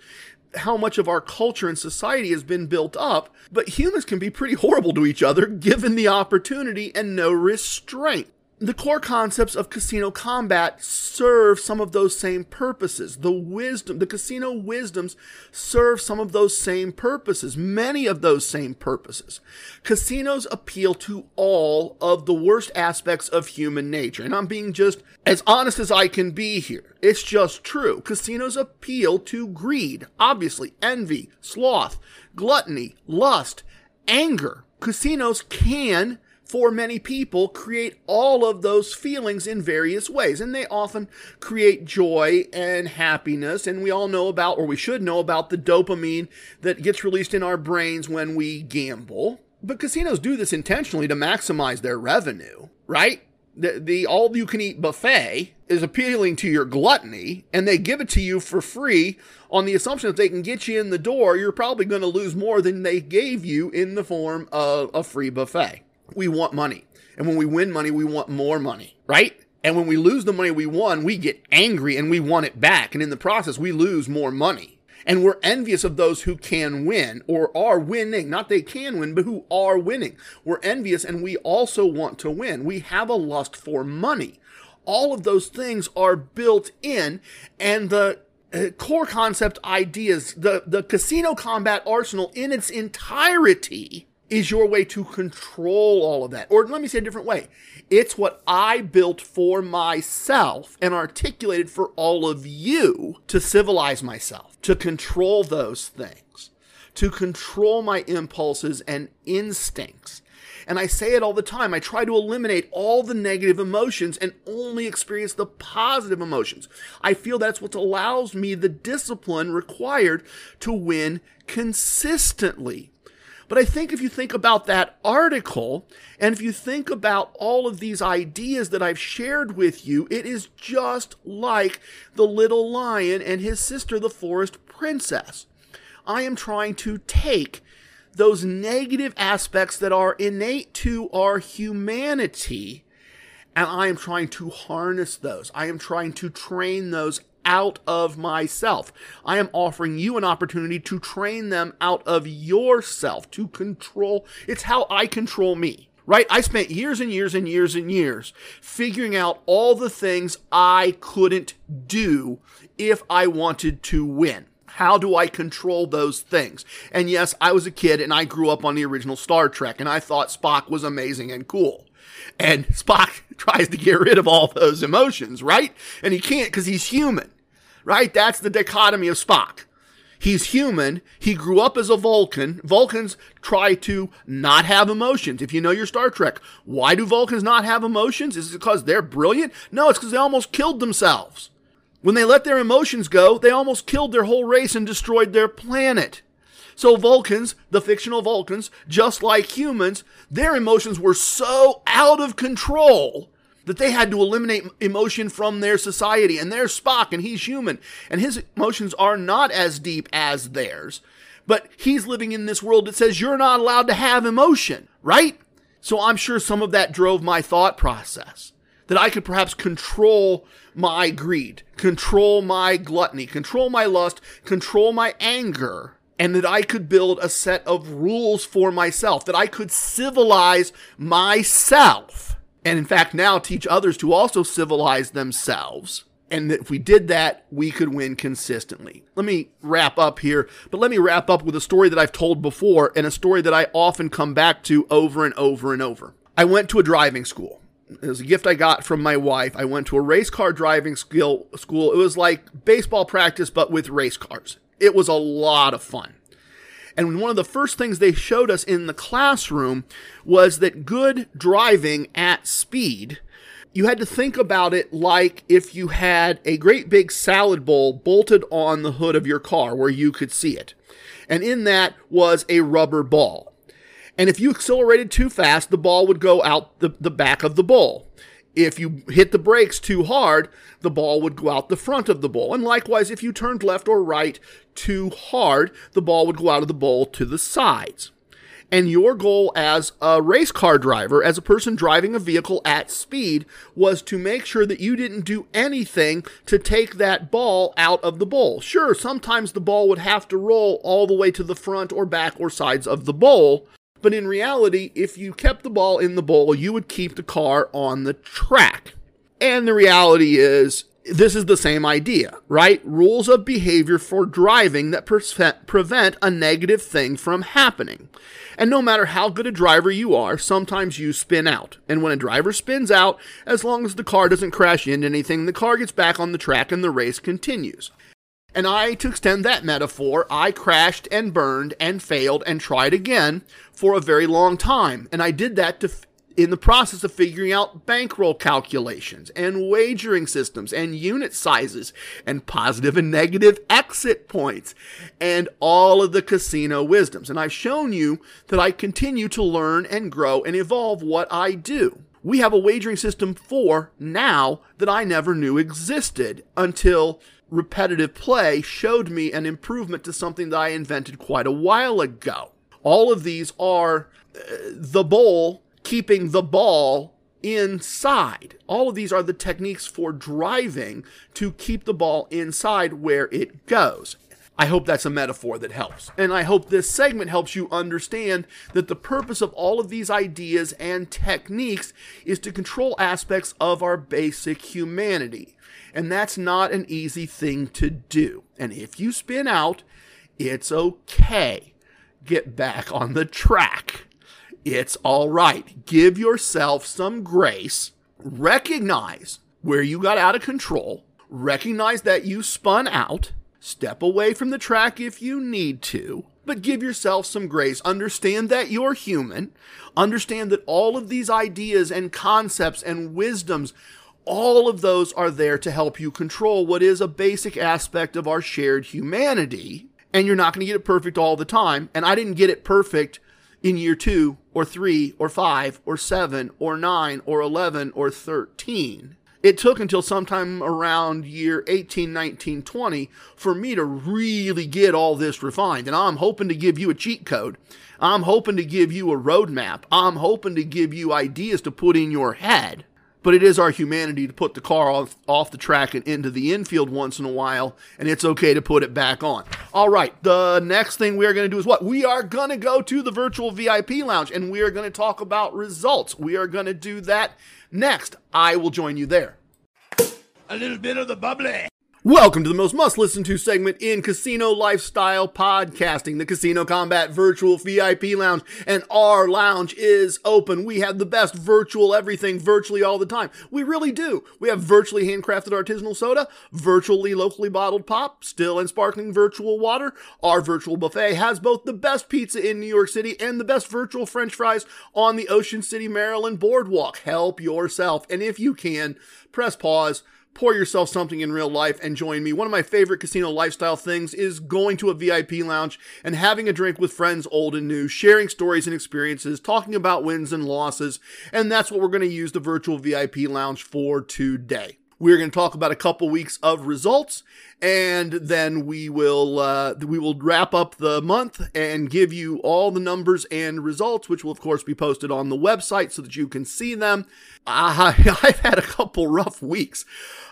how much of our culture and society has been built up. But humans can be pretty horrible to each other given the opportunity and no restraint the core concepts of casino combat serve some of those same purposes. The wisdom, the casino wisdoms serve some of those same purposes, many of those same purposes. Casinos appeal to all of the worst aspects of human nature. And I'm being just as honest as I can be here. It's just true. Casinos appeal to greed, obviously, envy, sloth, gluttony, lust, anger. Casinos can for many people create all of those feelings in various ways. And they often create joy and happiness. And we all know about, or we should know about, the dopamine that gets released in our brains when we gamble. But casinos do this intentionally to maximize their revenue, right? The, the all you can eat buffet is appealing to your gluttony and they give it to you for free on the assumption that they can get you in the door, you're probably going to lose more than they gave you in the form of a free buffet we want money. And when we win money, we want more money, right? And when we lose the money we won, we get angry and we want it back. And in the process, we lose more money. And we're envious of those who can win or are winning. Not they can win, but who are winning. We're envious and we also want to win. We have a lust for money. All of those things are built in. And the uh, core concept ideas, the, the casino combat arsenal in its entirety is your way to control all of that. Or let me say a different way. It's what I built for myself and articulated for all of you to civilize myself, to control those things, to control my impulses and instincts. And I say it all the time. I try to eliminate all the negative emotions and only experience the positive emotions. I feel that's what allows me the discipline required to win consistently but I think if you think about that article, and if you think about all of these ideas that I've shared with you, it is just like the little lion and his sister, the forest princess. I am trying to take those negative aspects that are innate to our humanity and I am trying to harness those. I am trying to train those out of myself. I am offering you an opportunity to train them out of yourself, to control. It's how I control me, right? I spent years and years and years and years figuring out all the things I couldn't do if I wanted to win. How do I control those things? And yes, I was a kid and I grew up on the original Star Trek and I thought Spock was amazing and cool. And *laughs* Spock *laughs* tries to get rid of all those emotions, right? And he can't because he's human right? That's the dichotomy of Spock. He's human. He grew up as a Vulcan. Vulcans try to not have emotions. If you know your Star Trek, why do Vulcans not have emotions? Is it because they're brilliant? No, it's because they almost killed themselves. When they let their emotions go, they almost killed their whole race and destroyed their planet. So Vulcans, the fictional Vulcans, just like humans, their emotions were so out of control that they had to eliminate emotion from their society. And there's Spock, and he's human, and his emotions are not as deep as theirs. But he's living in this world that says you're not allowed to have emotion, right? So I'm sure some of that drove my thought process that I could perhaps control my greed, control my gluttony, control my lust, control my anger, and that I could build a set of rules for myself, that I could civilize myself and in fact now teach others to also civilize themselves. And if we did that, we could win consistently. Let me wrap up here, but let me wrap up with a story that I've told before and a story that I often come back to over and over and over. I went to a driving school. it was a gift I got from my wife. I went to a race car driving skill school. It was like baseball practice, but with race cars. It was a lot of fun. And one of the first things they showed us in the classroom was that good driving at speed, you had to think about it like if you had a great big salad bowl bolted on the hood of your car where you could see it. And in that was a rubber ball. And if you accelerated too fast, the ball would go out the, the back of the bowl. If you hit the brakes too hard, the ball would go out the front of the bowl. And likewise, if you turned left or right too hard, the ball would go out of the bowl to the sides. And your goal as a race car driver, as a person driving a vehicle at speed, was to make sure that you didn't do anything to take that ball out of the bowl. Sure, sometimes the ball would have to roll all the way to the front or back or sides of the bowl, but in reality, if you kept the ball in the bowl, you would keep the car on the track. And the reality is, this is the same idea, right? Rules of behavior for driving that prevent a negative thing from happening. And no matter how good a driver you are, sometimes you spin out. And when a driver spins out, as long as the car doesn't crash into anything, the car gets back on the track and the race continues. And I, to extend that metaphor, I crashed and burned and failed and tried again for a very long time. And I did that to, in the process of figuring out bankroll calculations and wagering systems and unit sizes and positive and negative exit points and all of the casino wisdoms. And I've shown you that I continue to learn and grow and evolve what I do. We have a wagering system for now that I never knew existed until repetitive play showed me an improvement to something that I invented quite a while ago. All of these are uh, the bowl keeping the ball inside. All of these are the techniques for driving to keep the ball inside where it goes. I hope that's a metaphor that helps. And I hope this segment helps you understand that the purpose of all of these ideas and techniques is to control aspects of our basic humanity. And that's not an easy thing to do. And if you spin out, it's okay. Get back on the track. It's all right. Give yourself some grace. Recognize where you got out of control. Recognize that you spun out. Step away from the track if you need to, but give yourself some grace. Understand that you're human. Understand that all of these ideas and concepts and wisdoms all of those are there to help you control what is a basic aspect of our shared humanity. And you're not going to get it perfect all the time. And I didn't get it perfect in year two or three or five or seven or nine or 11 or 13. It took until sometime around year 18, 19, 20 for me to really get all this refined. And I'm hoping to give you a cheat code. I'm hoping to give you a roadmap. I'm hoping to give you ideas to put in your head but it is our humanity to put the car off, off the track and into the infield once in a while, and it's okay to put it back on. All right, the next thing we are going to do is what? We are going to go to the virtual VIP lounge and we are going to talk about results. We are going to do that next. I will join you there. A little bit of the bubbly. Welcome to the most must listen to segment in casino lifestyle podcasting, the Casino Combat Virtual VIP Lounge. And our lounge is open. We have the best virtual everything virtually all the time. We really do. We have virtually handcrafted artisanal soda, virtually locally bottled pop, still and sparkling virtual water. Our virtual buffet has both the best pizza in New York City and the best virtual french fries on the Ocean City, Maryland boardwalk. Help yourself. And if you can, press pause pour yourself something in real life and join me. One of my favorite casino lifestyle things is going to a VIP lounge and having a drink with friends old and new, sharing stories and experiences, talking about wins and losses. And that's what we're going to use the virtual VIP lounge for today. We're going to talk about a couple weeks of results, and then we will uh, we will wrap up the month and give you all the numbers and results, which will of course be posted on the website so that you can see them. I, *laughs* I've had a couple rough weeks.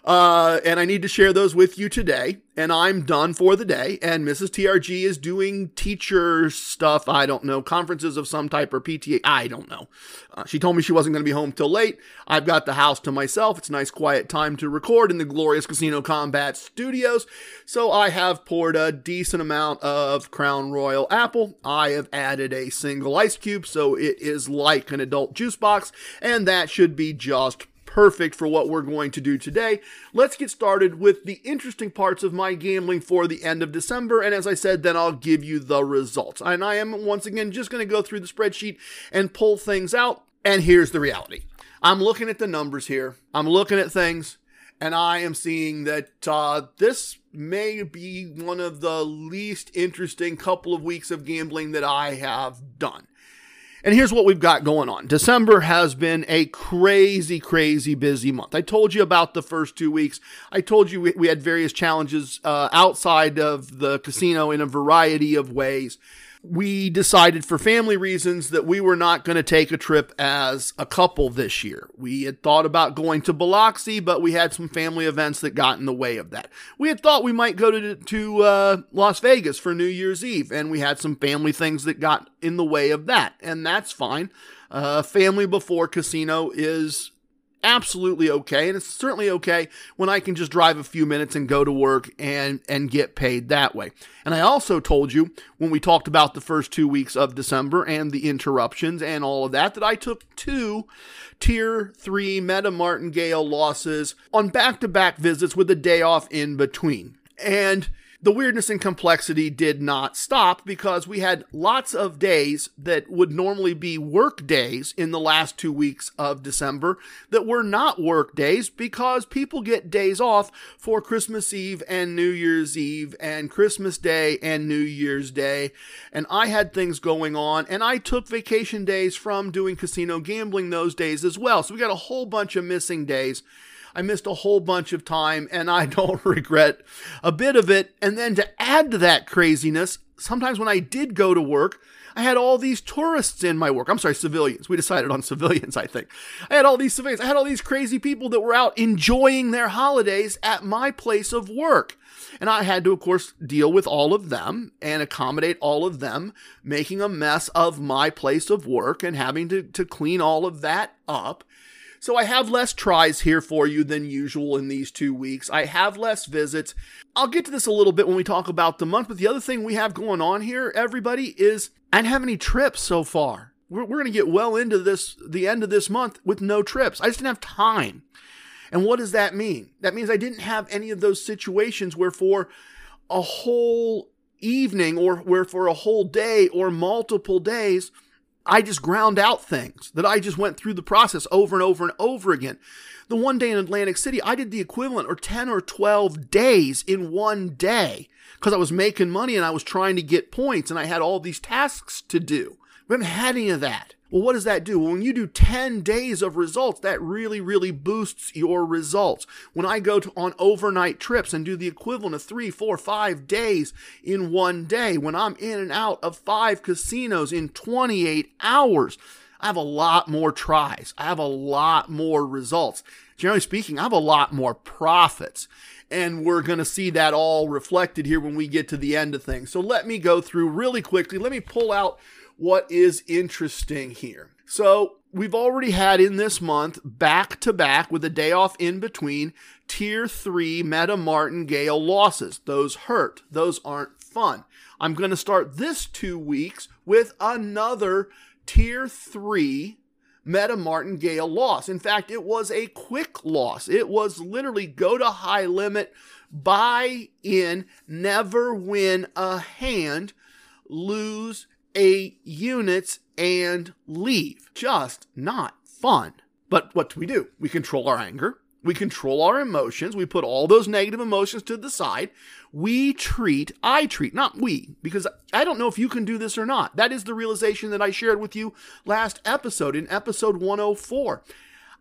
Uh, and I need to share those with you today. And I'm done for the day. And Mrs. TRG is doing teacher stuff. I don't know, conferences of some type or PTA. I don't know. Uh, she told me she wasn't going to be home till late. I've got the house to myself. It's a nice quiet time to record in the glorious Casino Combat studios So I have poured a decent amount of Crown Royal Apple. I have added a single ice cube, so it is like an adult juice box, and that should be just perfect for what we're going to do today. Let's get started with the interesting parts of my gambling for the end of December. And as I said, then I'll give you the results. And I am once again just going to go through the spreadsheet and pull things out. And here's the reality I'm looking at the numbers here, I'm looking at things, and I am seeing that uh, this may be one of the least interesting couple of weeks of gambling that I have done. And here's what we've got going on. December has been a crazy, crazy busy month. I told you about the first two weeks. I told you we, we had various challenges uh, outside of the casino in a variety of ways we decided for family reasons that we were not going to take a trip as a couple this year. We had thought about going to Biloxi, but we had some family events that got in the way of that. We had thought we might go to, to uh, Las Vegas for New Year's Eve, and we had some family things that got in the way of that, and that's fine. Uh, family before casino is absolutely okay and it's certainly okay when I can just drive a few minutes and go to work and and get paid that way. And I also told you when we talked about the first 2 weeks of December and the interruptions and all of that that I took two tier 3 Meta Martingale losses on back-to-back visits with a day off in between. And the weirdness and complexity did not stop because we had lots of days that would normally be work days in the last two weeks of December that were not work days because people get days off for Christmas Eve and New Year's Eve and Christmas Day and New Year's Day. And I had things going on and I took vacation days from doing casino gambling those days as well. So we got a whole bunch of missing days. I missed a whole bunch of time and I *laughs* don't regret a bit of it. And then to add to that craziness, sometimes when I did go to work, I had all these tourists in my work. I'm sorry, civilians. We decided on *laughs* civilians, I think. I had all these civilians. I had all these crazy people that were out enjoying their holidays at my place of work. And I had to, of course, deal with all of them and accommodate all of them, making a mess of my place of work and having to, to clean all of that up. So I have less tries here for you than usual in these two weeks. I have less visits. I'll get to this a little bit when we talk about the month, but the other thing we have going on here, everybody, is I didn't have any trips so far. We're, we're going to get well into this, the end of this month with no trips. I just didn't have time. And what does that mean? That means I didn't have any of those situations where for a whole evening or where for a whole day or multiple days, I just ground out things that I just went through the process over and over and over again. The one day in Atlantic City, I did the equivalent or 10 or 12 days in one day because I was making money and I was trying to get points and I had all these tasks to do. We haven't had any of that. Well, what does that do? Well, when you do 10 days of results, that really, really boosts your results. When I go to, on overnight trips and do the equivalent of three, four, five days in one day, when I'm in and out of five casinos in 28 hours, I have a lot more tries. I have a lot more results. Generally speaking, I have a lot more profits. And we're going to see that all reflected here when we get to the end of things. So let me go through really quickly. Let me pull out what is interesting here. So, we've already had in this month, back to back with a day off in between, tier three Meta Martingale losses. Those hurt, those aren't fun. I'm going to start this two weeks with another tier three Meta Martingale loss. In fact, it was a quick loss. It was literally go to high limit, buy in, never win a hand, lose eight units and leave. Just not fun. But what do we do? We control our anger. We control our emotions. We put all those negative emotions to the side. We treat, I treat, not we, because I don't know if you can do this or not. That is the realization that I shared with you last episode, in episode 104.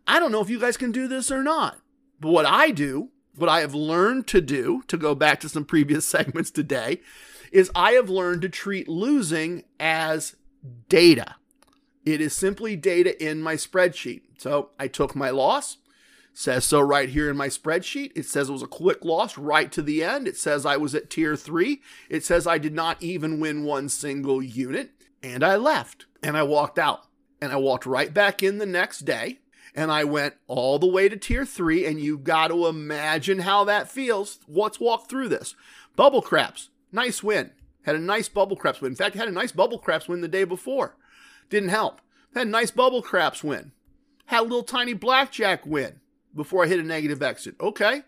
I don't know if you guys can do this or not. But what I do, what I have learned to do, to go back to some previous *laughs* segments today, is I have learned to treat losing as data. It is simply data in my spreadsheet. So I took my loss, says so right here in my spreadsheet. It says it was a quick loss right to the end. It says I was at tier three. It says I did not even win one single unit. And I left and I walked out and I walked right back in the next day and I went all the way to tier three, and you got to imagine how that feels. Let's walk through this. Bubble Craps, nice win. Had a nice Bubble Craps win. In fact, I had a nice Bubble Craps win the day before. Didn't help. Had a nice Bubble Craps win. Had a little tiny Blackjack win before I hit a negative exit. Okay.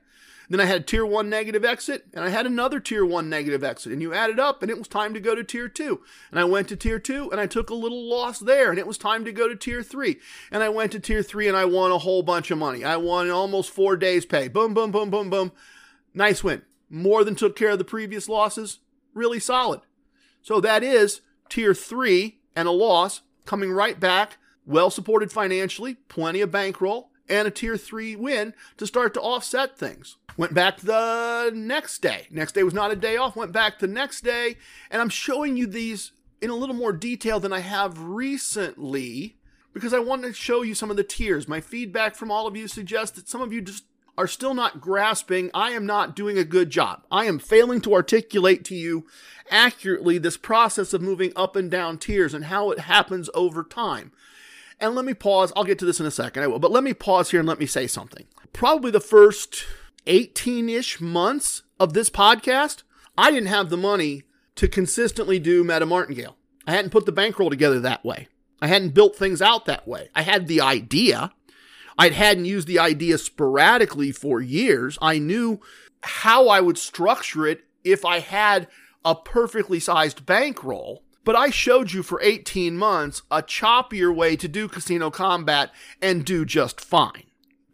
Then I had a tier one negative exit, and I had another tier one negative exit, and you add it up, and it was time to go to tier two. And I went to tier two, and I took a little loss there, and it was time to go to tier three. And I went to tier three, and I won a whole bunch of money. I won almost four days' pay. Boom, boom, boom, boom, boom. Nice win. More than took care of the previous losses. Really solid. So that is tier three and a loss coming right back, well supported financially, plenty of bankroll, and a tier three win to start to offset things. Went back the next day. Next day was not a day off. Went back the next day. And I'm showing you these in a little more detail than I have recently because I want to show you some of the tiers. My feedback from all of you suggests that some of you just are still not grasping. I am not doing a good job. I am failing to articulate to you accurately this process of moving up and down tiers and how it happens over time. And let me pause. I'll get to this in a second. I will. But let me pause here and let me say something. Probably the first 18 ish months of this podcast, I didn't have the money to consistently do Meta Martingale. I hadn't put the bankroll together that way. I hadn't built things out that way. I had the idea. I hadn't used the idea sporadically for years. I knew how I would structure it if I had a perfectly sized bankroll. But I showed you for 18 months a choppier way to do casino combat and do just fine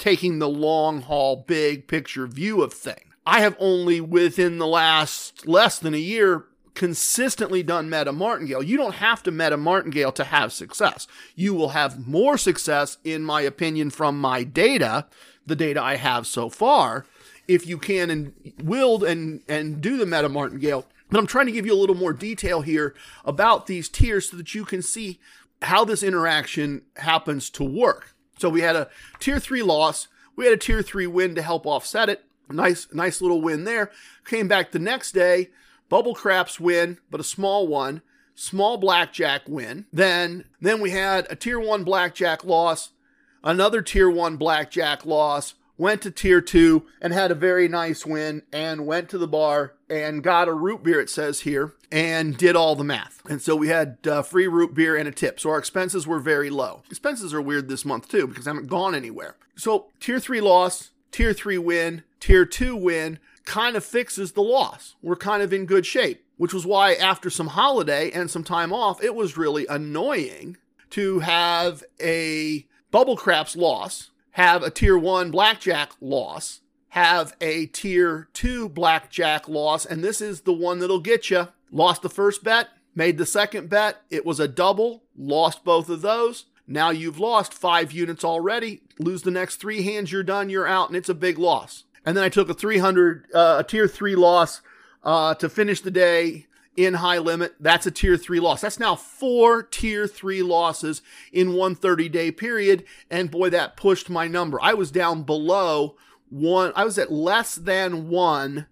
taking the long haul, big picture view of things. I have only within the last less than a year consistently done meta martingale. You don't have to meta martingale to have success. You will have more success, in my opinion, from my data, the data I have so far, if you can and willed and and do the meta martingale. But I'm trying to give you a little more detail here about these tiers so that you can see how this interaction happens to work. So we had a tier three loss. We had a tier three win to help offset it. Nice, nice little win there. Came back the next day. Bubble craps win, but a small one. Small blackjack win. Then, then we had a tier one blackjack loss, another tier one blackjack loss, went to tier two and had a very nice win and went to the bar and got a root beer, it says here, and did all the math. And so we had uh, free root beer and a tip. So our expenses were very low. Expenses are weird this month too because I haven't gone anywhere. So tier three loss, tier three win, tier two win kind of fixes the loss. We're kind of in good shape, which was why after some holiday and some time off, it was really annoying to have a bubble craps loss have a tier one blackjack loss, have a tier two blackjack loss, and this is the one that'll get you. Lost the first bet, made the second bet. It was a double, lost both of those. Now you've lost five units already. Lose the next three hands, you're done, you're out, and it's a big loss. And then I took a 300, uh, a tier three loss uh, to finish the day in high limit. That's a tier three loss. That's now four tier three losses in one 30 day period. And boy, that pushed my number. I was down below one, I was at less than one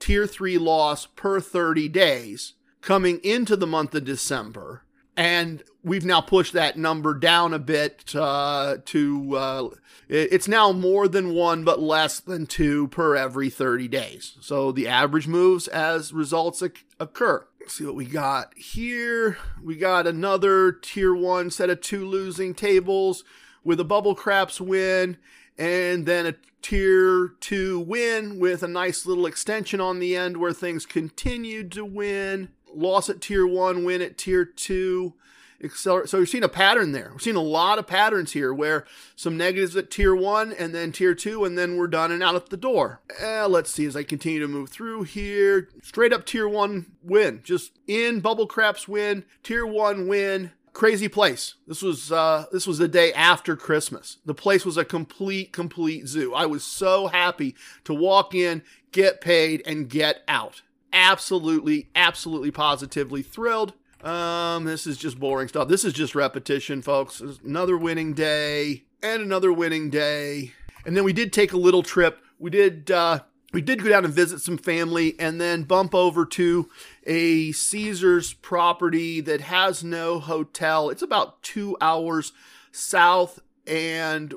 tier three loss per 30 days coming into the month of December. And we've now pushed that number down a bit uh, to uh, it's now more than one but less than two per every 30 days. So the average moves as results occur. Let's see what we got here. We got another tier one set of two losing tables with a bubble craps win and then a tier two win with a nice little extension on the end where things continued to win loss at tier one win at tier two accelerate. So we've seen a pattern there. We've seen a lot of patterns here where some negatives at tier one and then tier two, and then we're done and out at the door. Eh, let's see as I continue to move through here. Straight up tier one win. Just in bubble craps win, tier one win. Crazy place. This was uh, this was the day after Christmas. The place was a complete, complete zoo. I was so happy to walk in, get paid, and get out. Absolutely, absolutely, positively thrilled. Um, this is just boring stuff. This is just repetition, folks. Another winning day and another winning day. And then we did take a little trip. We did uh we did go down and visit some family and then bump over to a Caesars property that has no hotel. It's about 2 hours south and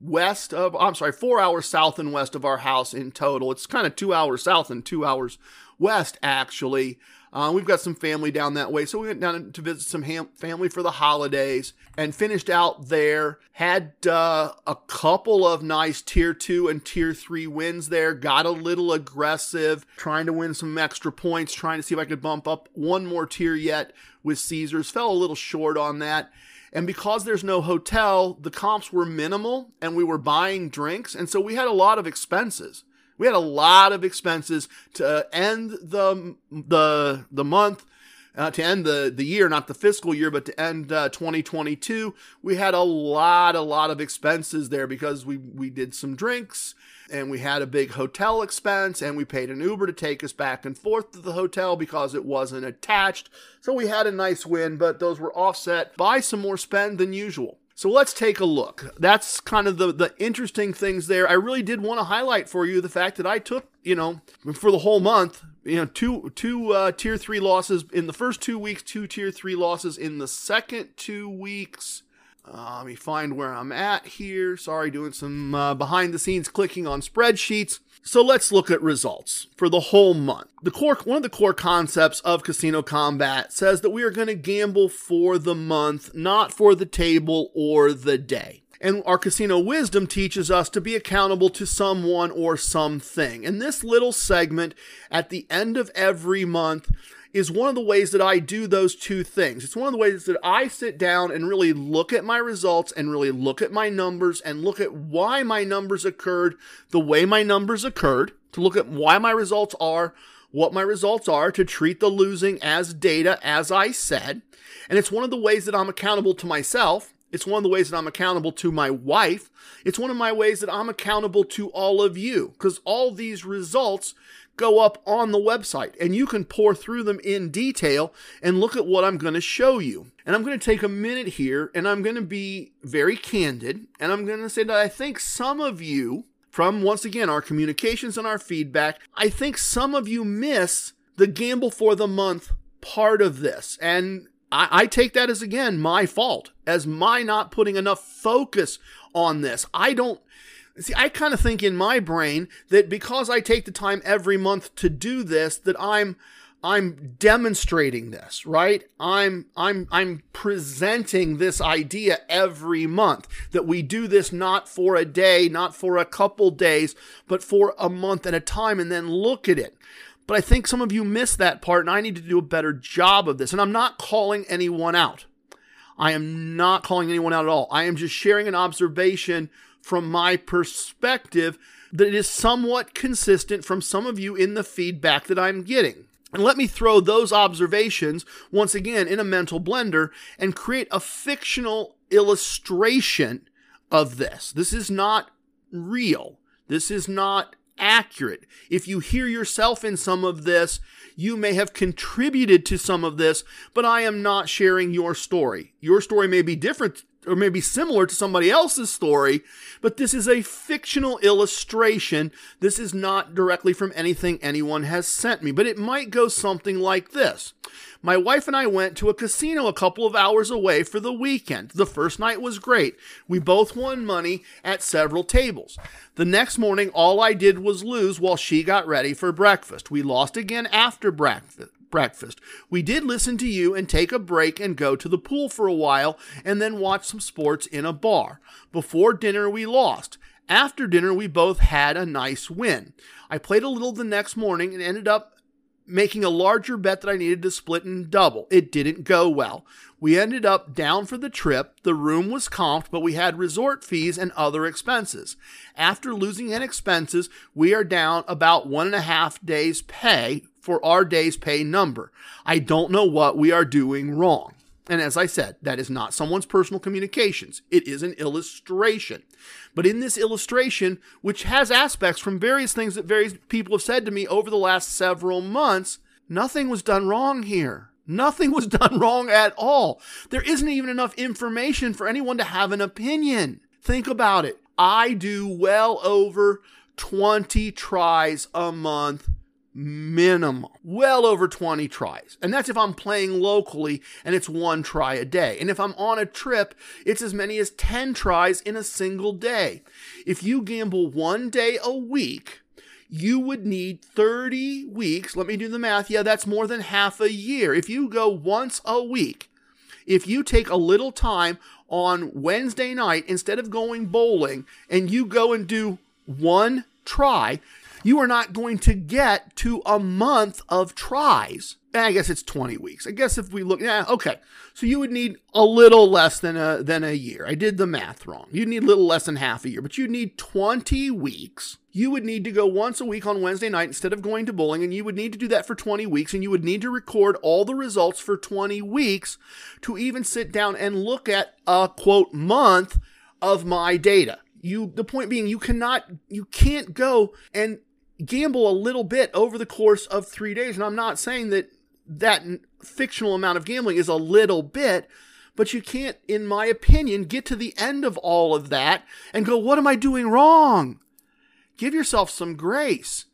west of, I'm sorry, four hours south and west of our house in total. It's kind of two hours south and two hours west, actually. Uh, we've got some family down that way, so we went down to visit some ham- family for the holidays and finished out there. Had uh, a couple of nice tier two and tier three wins there. Got a little aggressive, trying to win some extra points, trying to see if I could bump up one more tier yet with Caesars. Fell a little short on that. And because there's no hotel, the comps were minimal and we were buying drinks. And so we had a lot of expenses. We had a lot of expenses to end the the the month, uh, to end the the year, not the fiscal year, but to end uh, 2022. We had a lot, a lot of expenses there because we we did some drinks and we had a big hotel expense and we paid an Uber to take us back and forth to the hotel because it wasn't attached. So we had a nice win, but those were offset by some more spend than usual. So let's take a look. That's kind of the, the interesting things there. I really did want to highlight for you the fact that I took, you know, for the whole month, you know, two two uh, tier three losses in the first two weeks, two tier three losses in the second two weeks. Uh, let me find where I'm at here. Sorry, doing some uh, behind the scenes clicking on spreadsheets. So let's look at results for the whole month. The core, one of the core concepts of Casino Combat says that we are going to gamble for the month, not for the table or the day. And our casino wisdom teaches us to be accountable to someone or something. And this little segment at the end of every month is one of the ways that I do those two things. It's one of the ways that I sit down and really look at my results and really look at my numbers and look at why my numbers occurred the way my numbers occurred, to look at why my results are what my results are, to treat the losing as data, as I said. And it's one of the ways that I'm accountable to myself. It's one of the ways that I'm accountable to my wife. It's one of my ways that I'm accountable to all of you because all these results go up on the website and you can pour through them in detail and look at what I'm going to show you. And I'm going to take a minute here and I'm going to be very candid and I'm going to say that I think some of you, from once again our communications and our feedback, I think some of you miss the gamble for the month part of this. And I, I take that as again my fault, as my not putting enough focus on this. I don't See, I kind of think in my brain that because I take the time every month to do this, that I'm I'm demonstrating this, right? I'm I'm I'm presenting this idea every month that we do this not for a day, not for a couple days, but for a month at a time and then look at it. But I think some of you miss that part and I need to do a better job of this. And I'm not calling anyone out. I am not calling anyone out at all. I am just sharing an observation from my perspective that is somewhat consistent from some of you in the feedback that I'm getting. And let me throw those observations once again in a mental blender and create a fictional illustration of this. This is not real. This is not accurate. If you hear yourself in some of this, you may have contributed to some of this, but I am not sharing your story. Your story may be different or maybe similar to somebody else's story, but this is a fictional illustration. This is not directly from anything anyone has sent me, but it might go something like this. My wife and I went to a casino a couple of hours away for the weekend. The first night was great. We both won money at several tables. The next morning, all I did was lose while she got ready for breakfast. We lost again after breakfast breakfast. We did listen to you and take a break and go to the pool for a while and then watch some sports in a bar. Before dinner, we lost. After dinner, we both had a nice win. I played a little the next morning and ended up making a larger bet that I needed to split and double. It didn't go well. We ended up down for the trip. The room was comped, but we had resort fees and other expenses. After losing in expenses, we are down about one and a half days' pay for our day's pay number. I don't know what we are doing wrong. And as I said, that is not someone's personal communications. It is an illustration. But in this illustration, which has aspects from various things that various people have said to me over the last several months, nothing was done wrong here. Nothing was *laughs* done wrong at all. There isn't even enough information for anyone to have an opinion. Think about it. I do well over 20 tries a month minimum. Well over 20 tries. And that's if I'm playing locally and it's one try a day. And if I'm on a trip, it's as many as 10 tries in a single day. If you gamble one day a week, you would need 30 weeks. Let me do the math. Yeah, that's more than half a year. If you go once a week, if you take a little time on Wednesday night instead of going bowling and you go and do one try, you are not going to get to a month of tries. I guess it's 20 weeks. I guess if we look, yeah, okay. So you would need a little less than a than a year. I did the math wrong. You'd need a little less than half a year, but you'd need 20 weeks. You would need to go once a week on Wednesday night instead of going to bowling, and you would need to do that for 20 weeks, and you would need to record all the results for 20 weeks to even sit down and look at a quote month of my data. You the point being you cannot you can't go and gamble a little bit over the course of three days. And I'm not saying that that fictional amount of gambling is a little bit, but you can't, in my opinion, get to the end of all of that and go, what am I doing wrong? Give yourself some grace.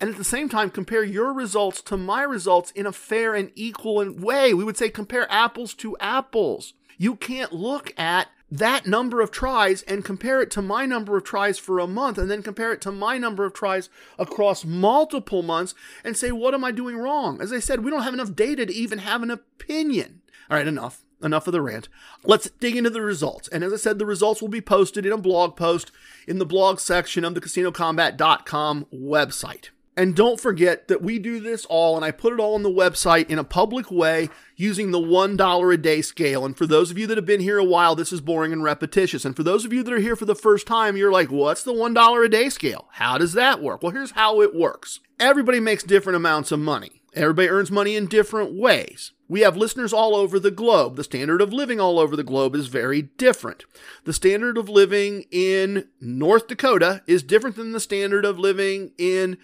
And at the same time, compare your results to my results in a fair and equal way. We would say compare apples to apples. You can't look at that number of tries and compare it to my number of tries for a month and then compare it to my number of tries across multiple months and say, what am I doing wrong? As I said, we don't have enough data to even have an opinion. All right, enough. Enough of the rant. Let's dig into the results. And as I said, the results will be posted in a blog post in the blog section of the casinocombat.com website. And don't forget that we do this all, and I put it all on the website in a public way using the $1 a day scale. And for those of you that have been here a while, this is boring and repetitious. And for those of you that are here for the first time, you're like, what's the $1 a day scale? How does that work? Well, here's how it works everybody makes different amounts of money, everybody earns money in different ways. We have listeners all over the globe. The standard of living all over the globe is very different. The standard of living in North Dakota is different than the standard of living in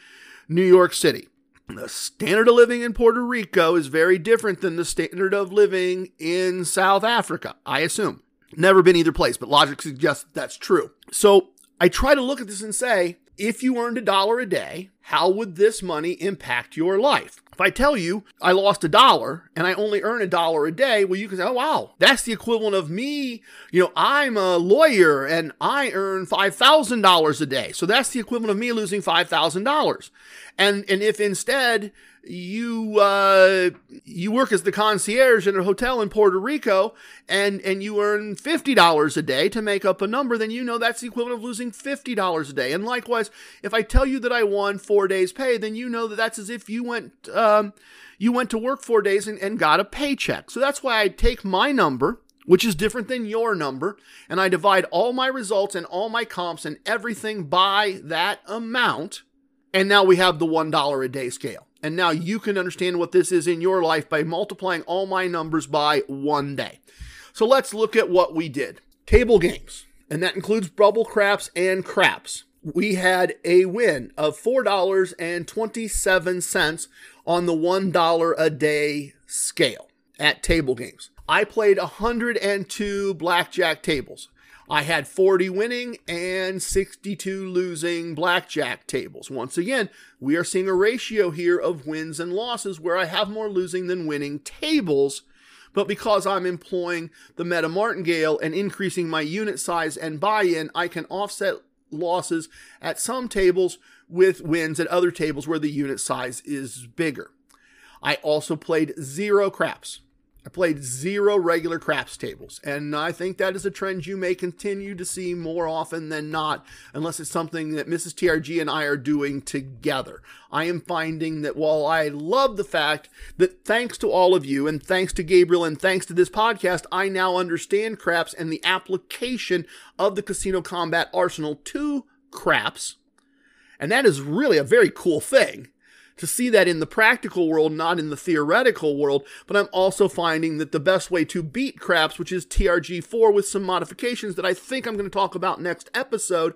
New York City. The standard of living in Puerto Rico is very different than the standard of living in South Africa, I assume. Never been either place, but logic suggests that's true. So I try to look at this and say, if you earned a dollar a day, how would this money impact your life? If I tell you I lost a dollar and I only earn a dollar a day, well, you can say, oh, wow, that's the equivalent of me. You know, I'm a lawyer and I earn $5,000 a day. So that's the equivalent of me losing $5,000. And, and if instead you uh, you work as the concierge in a hotel in Puerto Rico and and you earn fifty dollars a day to make up a number, then you know that's the equivalent of losing fifty dollars a day. And likewise, if I tell you that I won four days' pay, then you know that that's as if you went um, you went to work four days and, and got a paycheck. So that's why I take my number. Which is different than your number, and I divide all my results and all my comps and everything by that amount, and now we have the $1 a day scale. And now you can understand what this is in your life by multiplying all my numbers by one day. So let's look at what we did. Table games, and that includes bubble craps and craps. We had a win of $4.27 on the $1 a day scale at table games. I played 102 blackjack tables. I had 40 winning and 62 losing blackjack tables. Once again, we are seeing a ratio here of wins and losses where I have more losing than winning tables. But because I'm employing the meta martingale and increasing my unit size and buy in, I can offset losses at some tables with wins at other tables where the unit size is bigger. I also played zero craps. I played zero regular craps tables, and I think that is a trend you may continue to see more often than not, unless it's something that Mrs. TRG and I are doing together. I am finding that while I love the fact that thanks to all of you, and thanks to Gabriel, and thanks to this podcast, I now understand craps and the application of the casino combat arsenal to craps. And that is really a very cool thing to see that in the practical world, not in the theoretical world. But I'm also finding that the best way to beat craps, which is TRG4 with some modifications that I think I'm going to talk about next episode,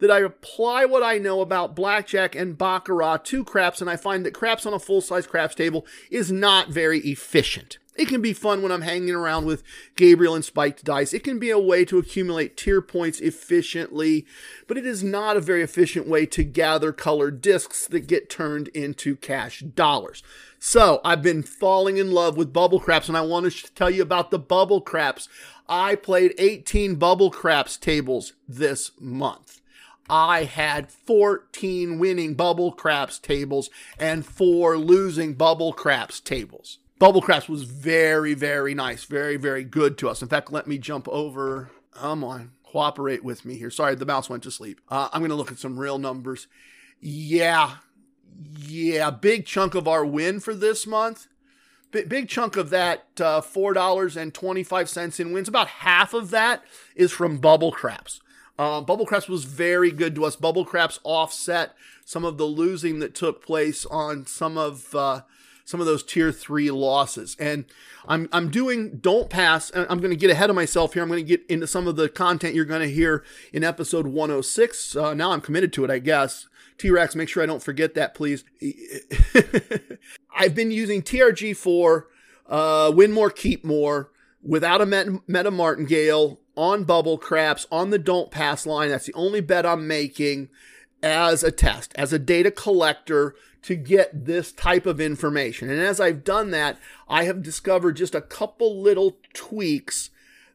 that I apply what I know about blackjack and baccarat to craps, and I find that craps on a full size craps table is not very efficient. It can be fun when I'm hanging around with Gabriel and spiked dice. It can be a way to accumulate tier points efficiently, but it is not a very efficient way to gather colored discs that get turned into cash dollars. So I've been falling in love with bubble craps, and I want to tell you about the bubble craps. I played 18 bubble craps tables this month. I had 14 winning bubble craps tables and four losing bubble craps tables. Bubble Craps was very, very nice, very, very good to us. In fact, let me jump over. Come on, cooperate with me here. Sorry, the mouse went to sleep. Uh, I'm going to look at some real numbers. Yeah, yeah, big chunk of our win for this month. Big, big chunk of that uh, $4.25 in wins. About half of that is from Bubble Craps. Uh, Bubble Craps was very good to us. Bubble Craps offset some of the losing that took place on some of uh, some of those tier three losses. And I'm I'm doing don't pass. I'm going to get ahead of myself here. I'm going to get into some of the content you're going to hear in episode 106. Uh, now I'm committed to it, I guess. T Rex, make sure I don't forget that, please. *laughs* I've been using TRG4 uh, win more, keep more without a meta, meta martingale on bubble craps on the don't pass line. That's the only bet I'm making as a test, as a data collector to get this type of information. And as I've done that, I have discovered just a couple little tweaks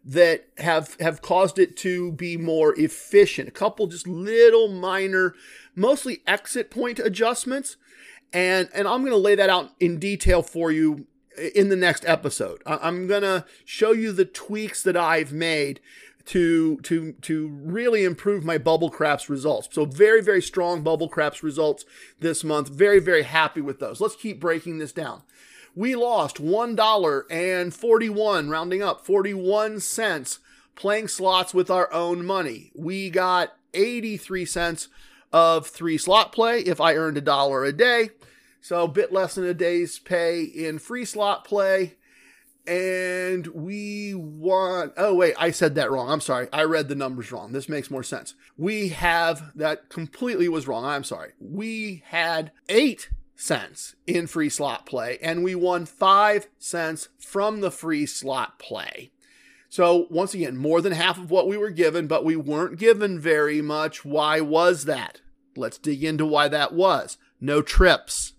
that have have caused it to be more efficient. A couple just little minor, mostly exit point adjustments. And and I'm going to lay that out in detail for you in the next episode. I'm going to show you the tweaks that I've made to to to really improve my bubble craps results. So very very strong bubble craps results this month. Very very happy with those. Let's keep breaking this down. We lost one dollar and forty one, rounding up forty one cents playing slots with our own money. We got eighty three cents of three slot play if I earned a dollar a day. So a bit less than a day's pay in free slot play and we want oh wait i said that wrong. I'm sorry. I read the numbers wrong. This makes more sense. We have that completely was wrong. I'm sorry. We had eight cents in free slot play and we won five cents from the free slot play. So once again more than half of what we were given but we weren't given very much. Why was that? Let's dig into why that was. No trips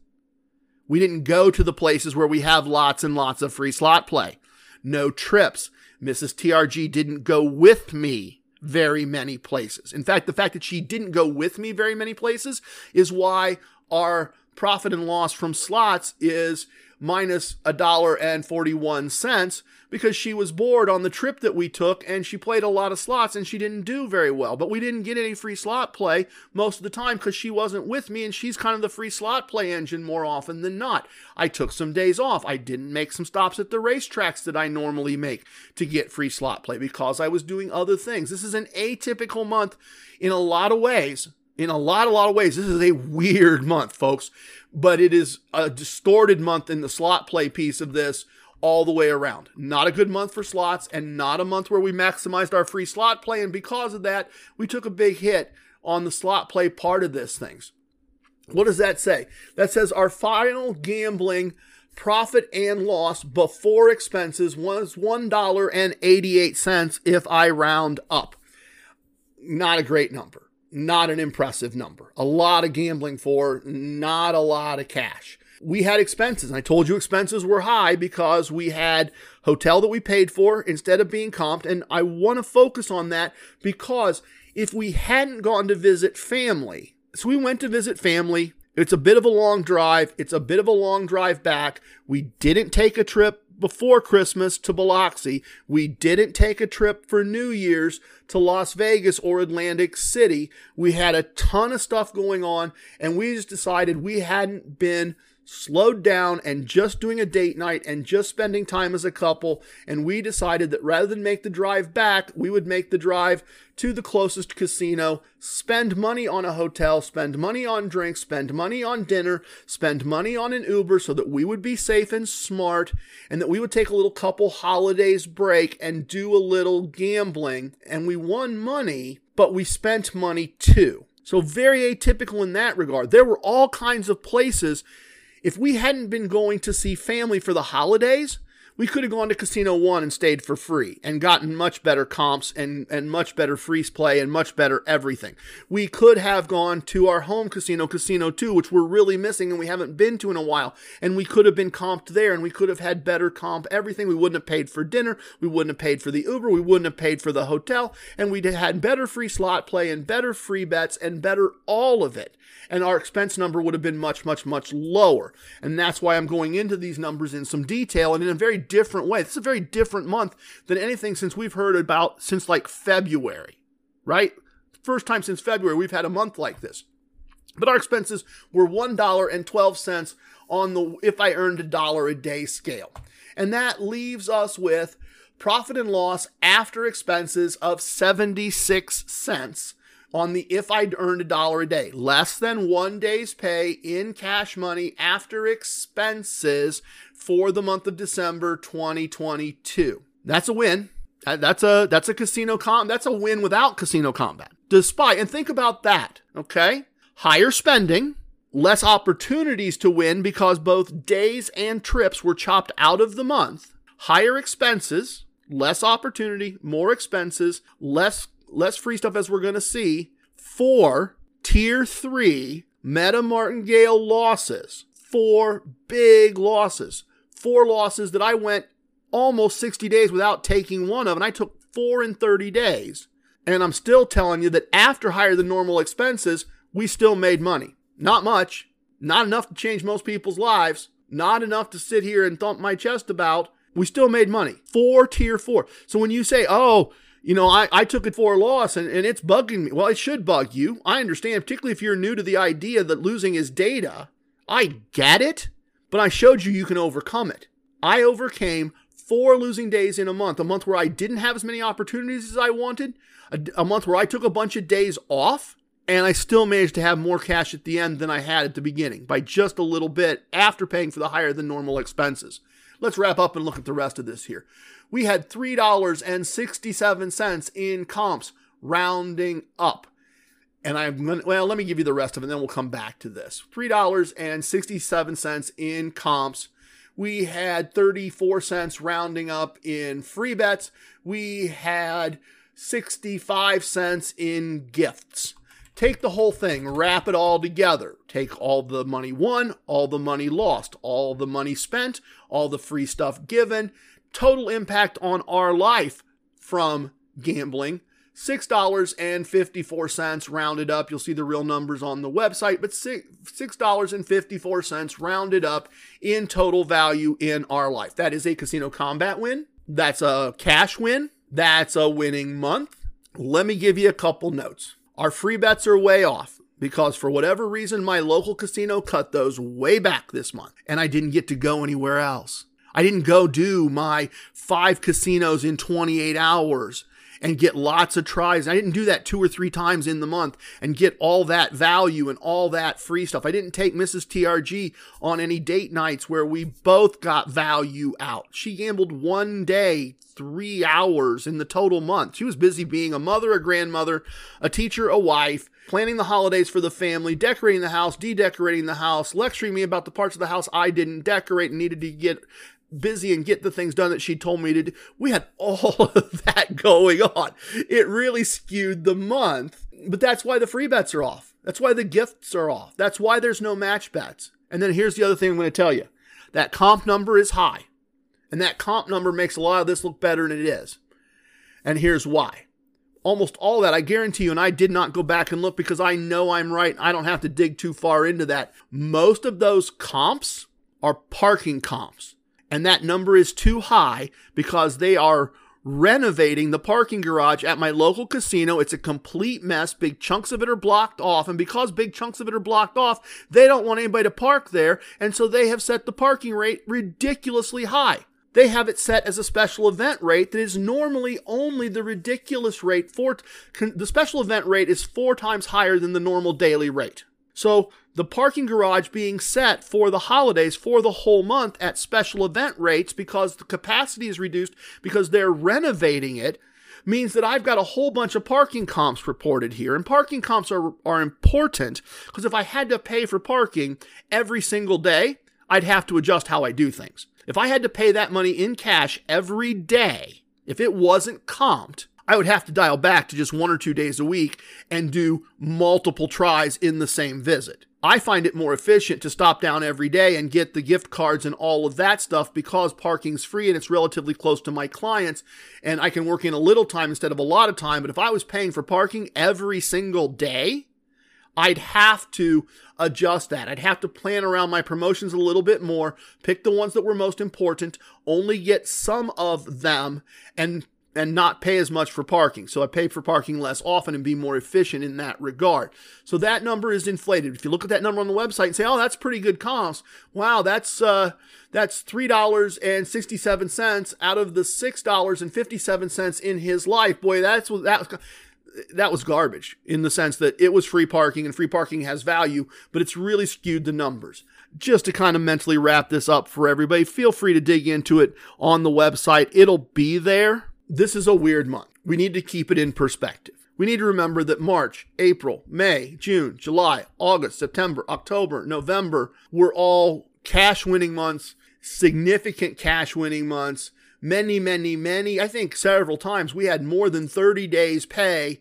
we didn't go to the places where we have lots and lots of free slot play. No trips. Mrs. TRG didn't go with me very many places. In fact, the fact that she didn't go with me very many places is why our profit and loss from slots is minus a dollar and 41 cents because she was bored on the trip that we took and she played a lot of slots and she didn't do very well. But we didn't get any free slot play most of the time because she wasn't with me and she's kind of the free slot play engine more often than not. I took some days off. I didn't make some stops at the racetracks that I normally make to get free slot play because I was doing other things. This is an atypical month in a lot of ways in a lot, a lot of ways. This is a weird month, folks, but it is a distorted month in the slot play piece of this all the way around. Not a good month for slots and not a month where we maximized our free slot play. And because of that, we took a big hit on the slot play part of this things. What does that say? That says our final gambling profit and loss before expenses was $1.88 if I round up. Not a great number not an impressive number. A lot of gambling for not a lot of cash. We had expenses. I told you expenses were high because we had hotel that we paid for instead of being comped. And I want to focus on that because if we hadn't gone to visit family, so we went to visit family. It's a bit of a long drive. It's a bit of a long drive back. We didn't take a trip before Christmas to Biloxi. We didn't take a trip for New Year's to Las Vegas or Atlantic City. We had a ton of stuff going on, and we just decided we hadn't been slowed down and just doing a date night and just spending time as a couple. And we decided that rather than make the drive back, we would make the drive to the closest casino, spend money on a hotel, spend money on drinks, spend money on dinner, spend money on an Uber so that we would be safe and smart and that we would take a little couple holidays break and do a little gambling. And we won money, but we spent money too. So, very atypical in that regard. There were all kinds of places if we hadn't been going to see family for the holidays, We could have gone to Casino One and stayed for free and gotten much better comps and, and much better freeze play and much better everything. We could have gone to our home casino, Casino Two, which we're really missing and we haven't been to in a while. And we could have been comped there and we could have had better comp everything. We wouldn't have paid for dinner. We wouldn't have paid for the Uber. We wouldn't have paid for the hotel. And we'd have had better free slot play and better free bets and better all of it. And our expense number would have been much, much, much lower. And that's why I'm going into these numbers in some detail and in a very different way. This is a very different month than anything since we've heard about since like February, right? First time since February we've had a month like this. But our expenses were $1.12 on the if I earned a dollar a day scale. And that leaves us with profit and loss after expenses of 76 cents on the if I'd earned a dollar a day, less than one day's pay in cash money after expenses for the month of December 2022. That's a win. That's a that's a casino com that's a win without casino combat. Despite and think about that, okay? Higher spending, less opportunities to win because both days and trips were chopped out of the month. Higher expenses, less opportunity, more expenses, less less free stuff as we're going to see. Four tier three meta martingale losses. Four big losses. Four losses that I went almost 60 days without taking one of, and I took four in 30 days. And I'm still telling you that after higher than normal expenses, we still made money. Not much, not enough to change most people's lives, not enough to sit here and thump my chest about. We still made money. Four tier four. So when you say, oh, you know, I, I took it for a loss and, and it's bugging me. Well, it should bug you. I understand, particularly if you're new to the idea that losing is data. I get it, but I showed you you can overcome it. I overcame four losing days in a month, a month where I didn't have as many opportunities as I wanted, a, a month where I took a bunch of days off, and I still managed to have more cash at the end than I had at the beginning by just a little bit after paying for the higher than normal expenses. Let's wrap up and look at the rest of this here. We had $3.67 in comps, rounding up. And I'm going to, well, let me give you the rest of it, and then we'll come back to this. $3.67 in comps we had 34 cents rounding up in free bets. We had 65 cents in gifts. Take the whole thing, wrap it all together. Take all the money won, all the money lost, all the money spent, all the free stuff given. Total impact on our life from gambling $6.54 rounded up. You'll see the real numbers on the website, but $6.54 rounded up in total value in our life. That is a casino combat win. That's a cash win. That's a winning month. Let me give you a couple notes. Our free bets are way off because for whatever reason, my local casino cut those way back this month and I didn't get to go anywhere else. I didn't go do my five casinos in 28 hours and get lots of tries. I didn't do that two or three times in the month and get all that value and all that free stuff. I didn't take Mrs. TRG on any date nights where we both got value out. She gambled one day, three hours in the total month. She was busy being a mother, a grandmother, a teacher, a wife, planning the holidays for the family, decorating the house, de-decorating the house, lecturing me about the parts of the house I didn't decorate and needed to get busy and get the things done that she told me to do. We had all *laughs* of that going on. It really skewed the month, but that's why the free bets are off. That's why the gifts are off. That's why there's no match bets. And then here's the other thing I'm going to tell you that comp number is high. And that comp number makes a lot of this look better than it is. And here's why. Almost all that, I guarantee you, and I did not go back and look because I know I'm right. I don't have to dig too far into that. Most of those comps are parking comps and that number is too high because they are renovating the parking garage at my local casino. It's a complete mess. Big chunks of it are blocked off. And because big chunks of it are blocked off, they don't want anybody to park there. And so they have set the parking rate ridiculously high. They have it set as a special event rate that is normally only the ridiculous rate. For the special event rate is four times higher than the normal daily rate. So the parking garage being set for the holidays for the whole month at special event rates because the capacity is reduced because they're renovating it means that I've got a whole bunch of parking comps reported here. And parking comps are, are important because if I had to pay for parking every single day, I'd have to adjust how I do things. If I had to pay that money in cash every day, if it wasn't comped, I would have to dial back to just one or two days a week and do multiple tries in the same visit. I find it more efficient to stop down every day and get the gift cards and all of that stuff because parking's free and it's relatively close to my clients and I can work in a little time instead of a lot of time. But if I was paying for parking every single day, I'd have to adjust that. I'd have to plan around my promotions a little bit more, pick the ones that were most important, only get some of them and and not pay as much for parking. So I pay for parking less often and be more efficient in that regard. So that number is inflated. If you look at that number on the website and say, "Oh, that's pretty good comps." Wow, that's uh that's $3.67 out of the $6.57 in his life. Boy, that's that that was garbage in the sense that it was free parking and free parking has value, but it's really skewed the numbers. Just to kind of mentally wrap this up for everybody, feel free to dig into it on the website. It'll be there this is a weird month. We need to keep it in perspective. We need to remember that March, April, May, June, July, August, September, October, November were all cash winning months, significant cash winning months. Many, many, many, I think several times we had more than 30 days pay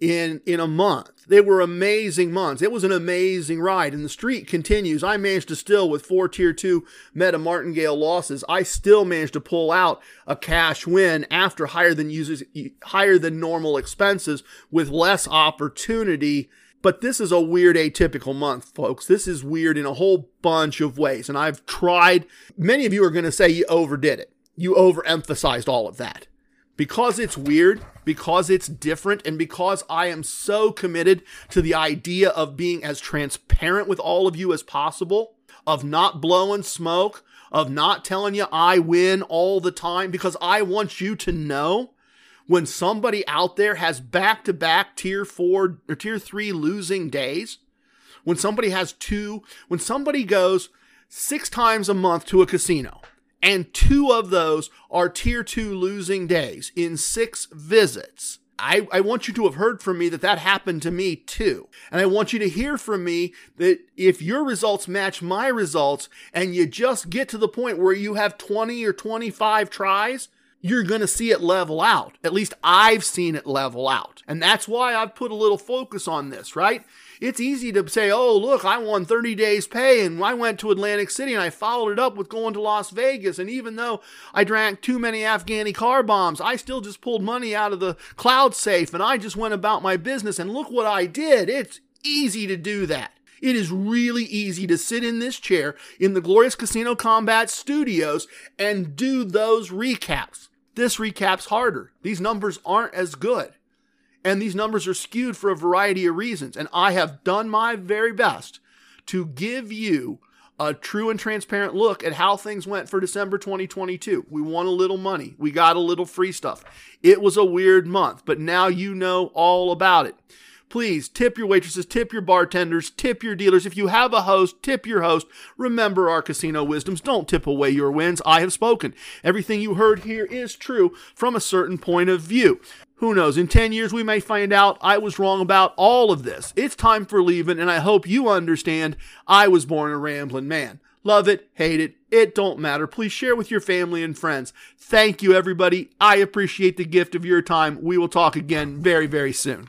in in a month. They were amazing months. It was an amazing ride, and the streak continues. I managed to still, with four tier two Meta Martingale losses, I still managed to pull out a cash win after higher than users, higher than normal expenses with less opportunity. But this is a weird atypical month, folks. This is weird in a whole bunch of ways. And I've tried, many of you are going to say you overdid it. You overemphasized all of that because it's weird, because it's different, and because I am so committed to the idea of being as transparent with all of you as possible, of not blowing smoke, of not telling you I win all the time, because I want you to know when somebody out there has back to back tier four or tier three losing days, when somebody has two, when somebody goes six times a month to a casino and two of those are tier two losing days in six visits. I, I want you to have heard from me that that happened to me too. And I want you to hear from me that if your results match my results and you just get to the point where you have 20 or 25 tries, you're going to see it level out. At least I've seen it level out. And that's why I've put a little focus on this, right? It's easy to say, oh, look, I won 30 days pay and I went to Atlantic City and I followed it up with going to Las Vegas. And even though I drank too many Afghani car bombs, I still just pulled money out of the cloud safe and I just went about my business. And look what I did. It's easy to do that. It is really easy to sit in this chair in the Glorious Casino Combat studios and do those recaps. This recap's harder. These numbers aren't as good. And these numbers are skewed for a variety of reasons. And I have done my very best to give you a true and transparent look at how things went for December 2022. We won a little money. We got a little free stuff. It was a weird month, but now you know all about it. Please tip your waitresses, tip your bartenders, tip your dealers. If you have a host, tip your host. Remember our casino wisdoms. Don't tip away your wins. I have spoken. Everything you heard here is true from a certain point of view. Who knows? In 10 years, we may find out I was wrong about all of this. It's time for leaving, and I hope you understand I was born a rambling man. Love it, hate it, it don't matter. Please share with your family and friends. Thank you, everybody. I appreciate the gift of your time. We will talk again very, very soon.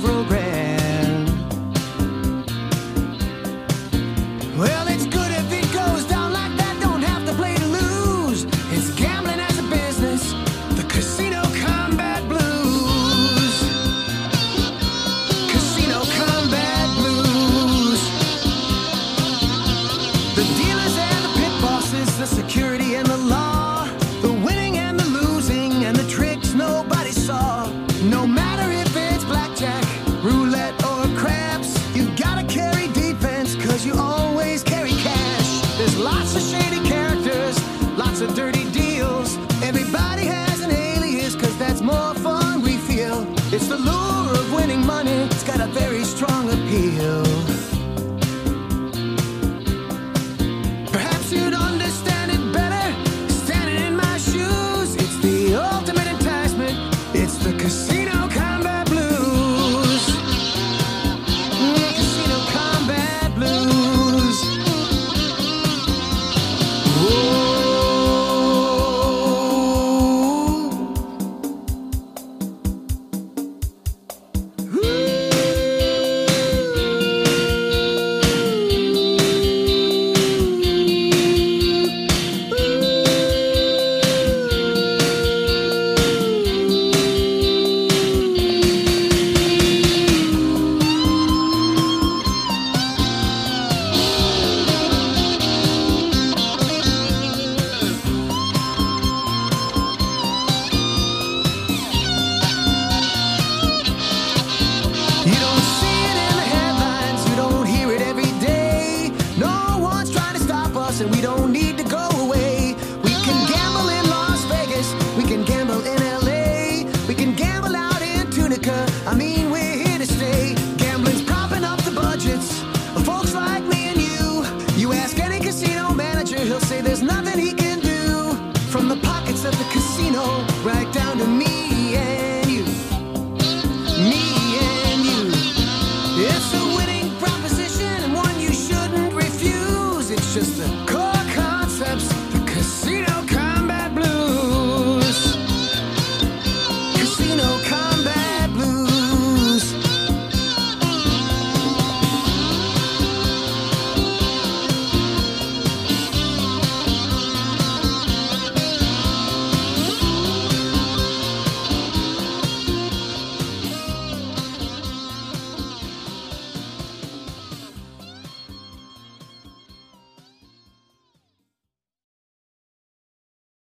Several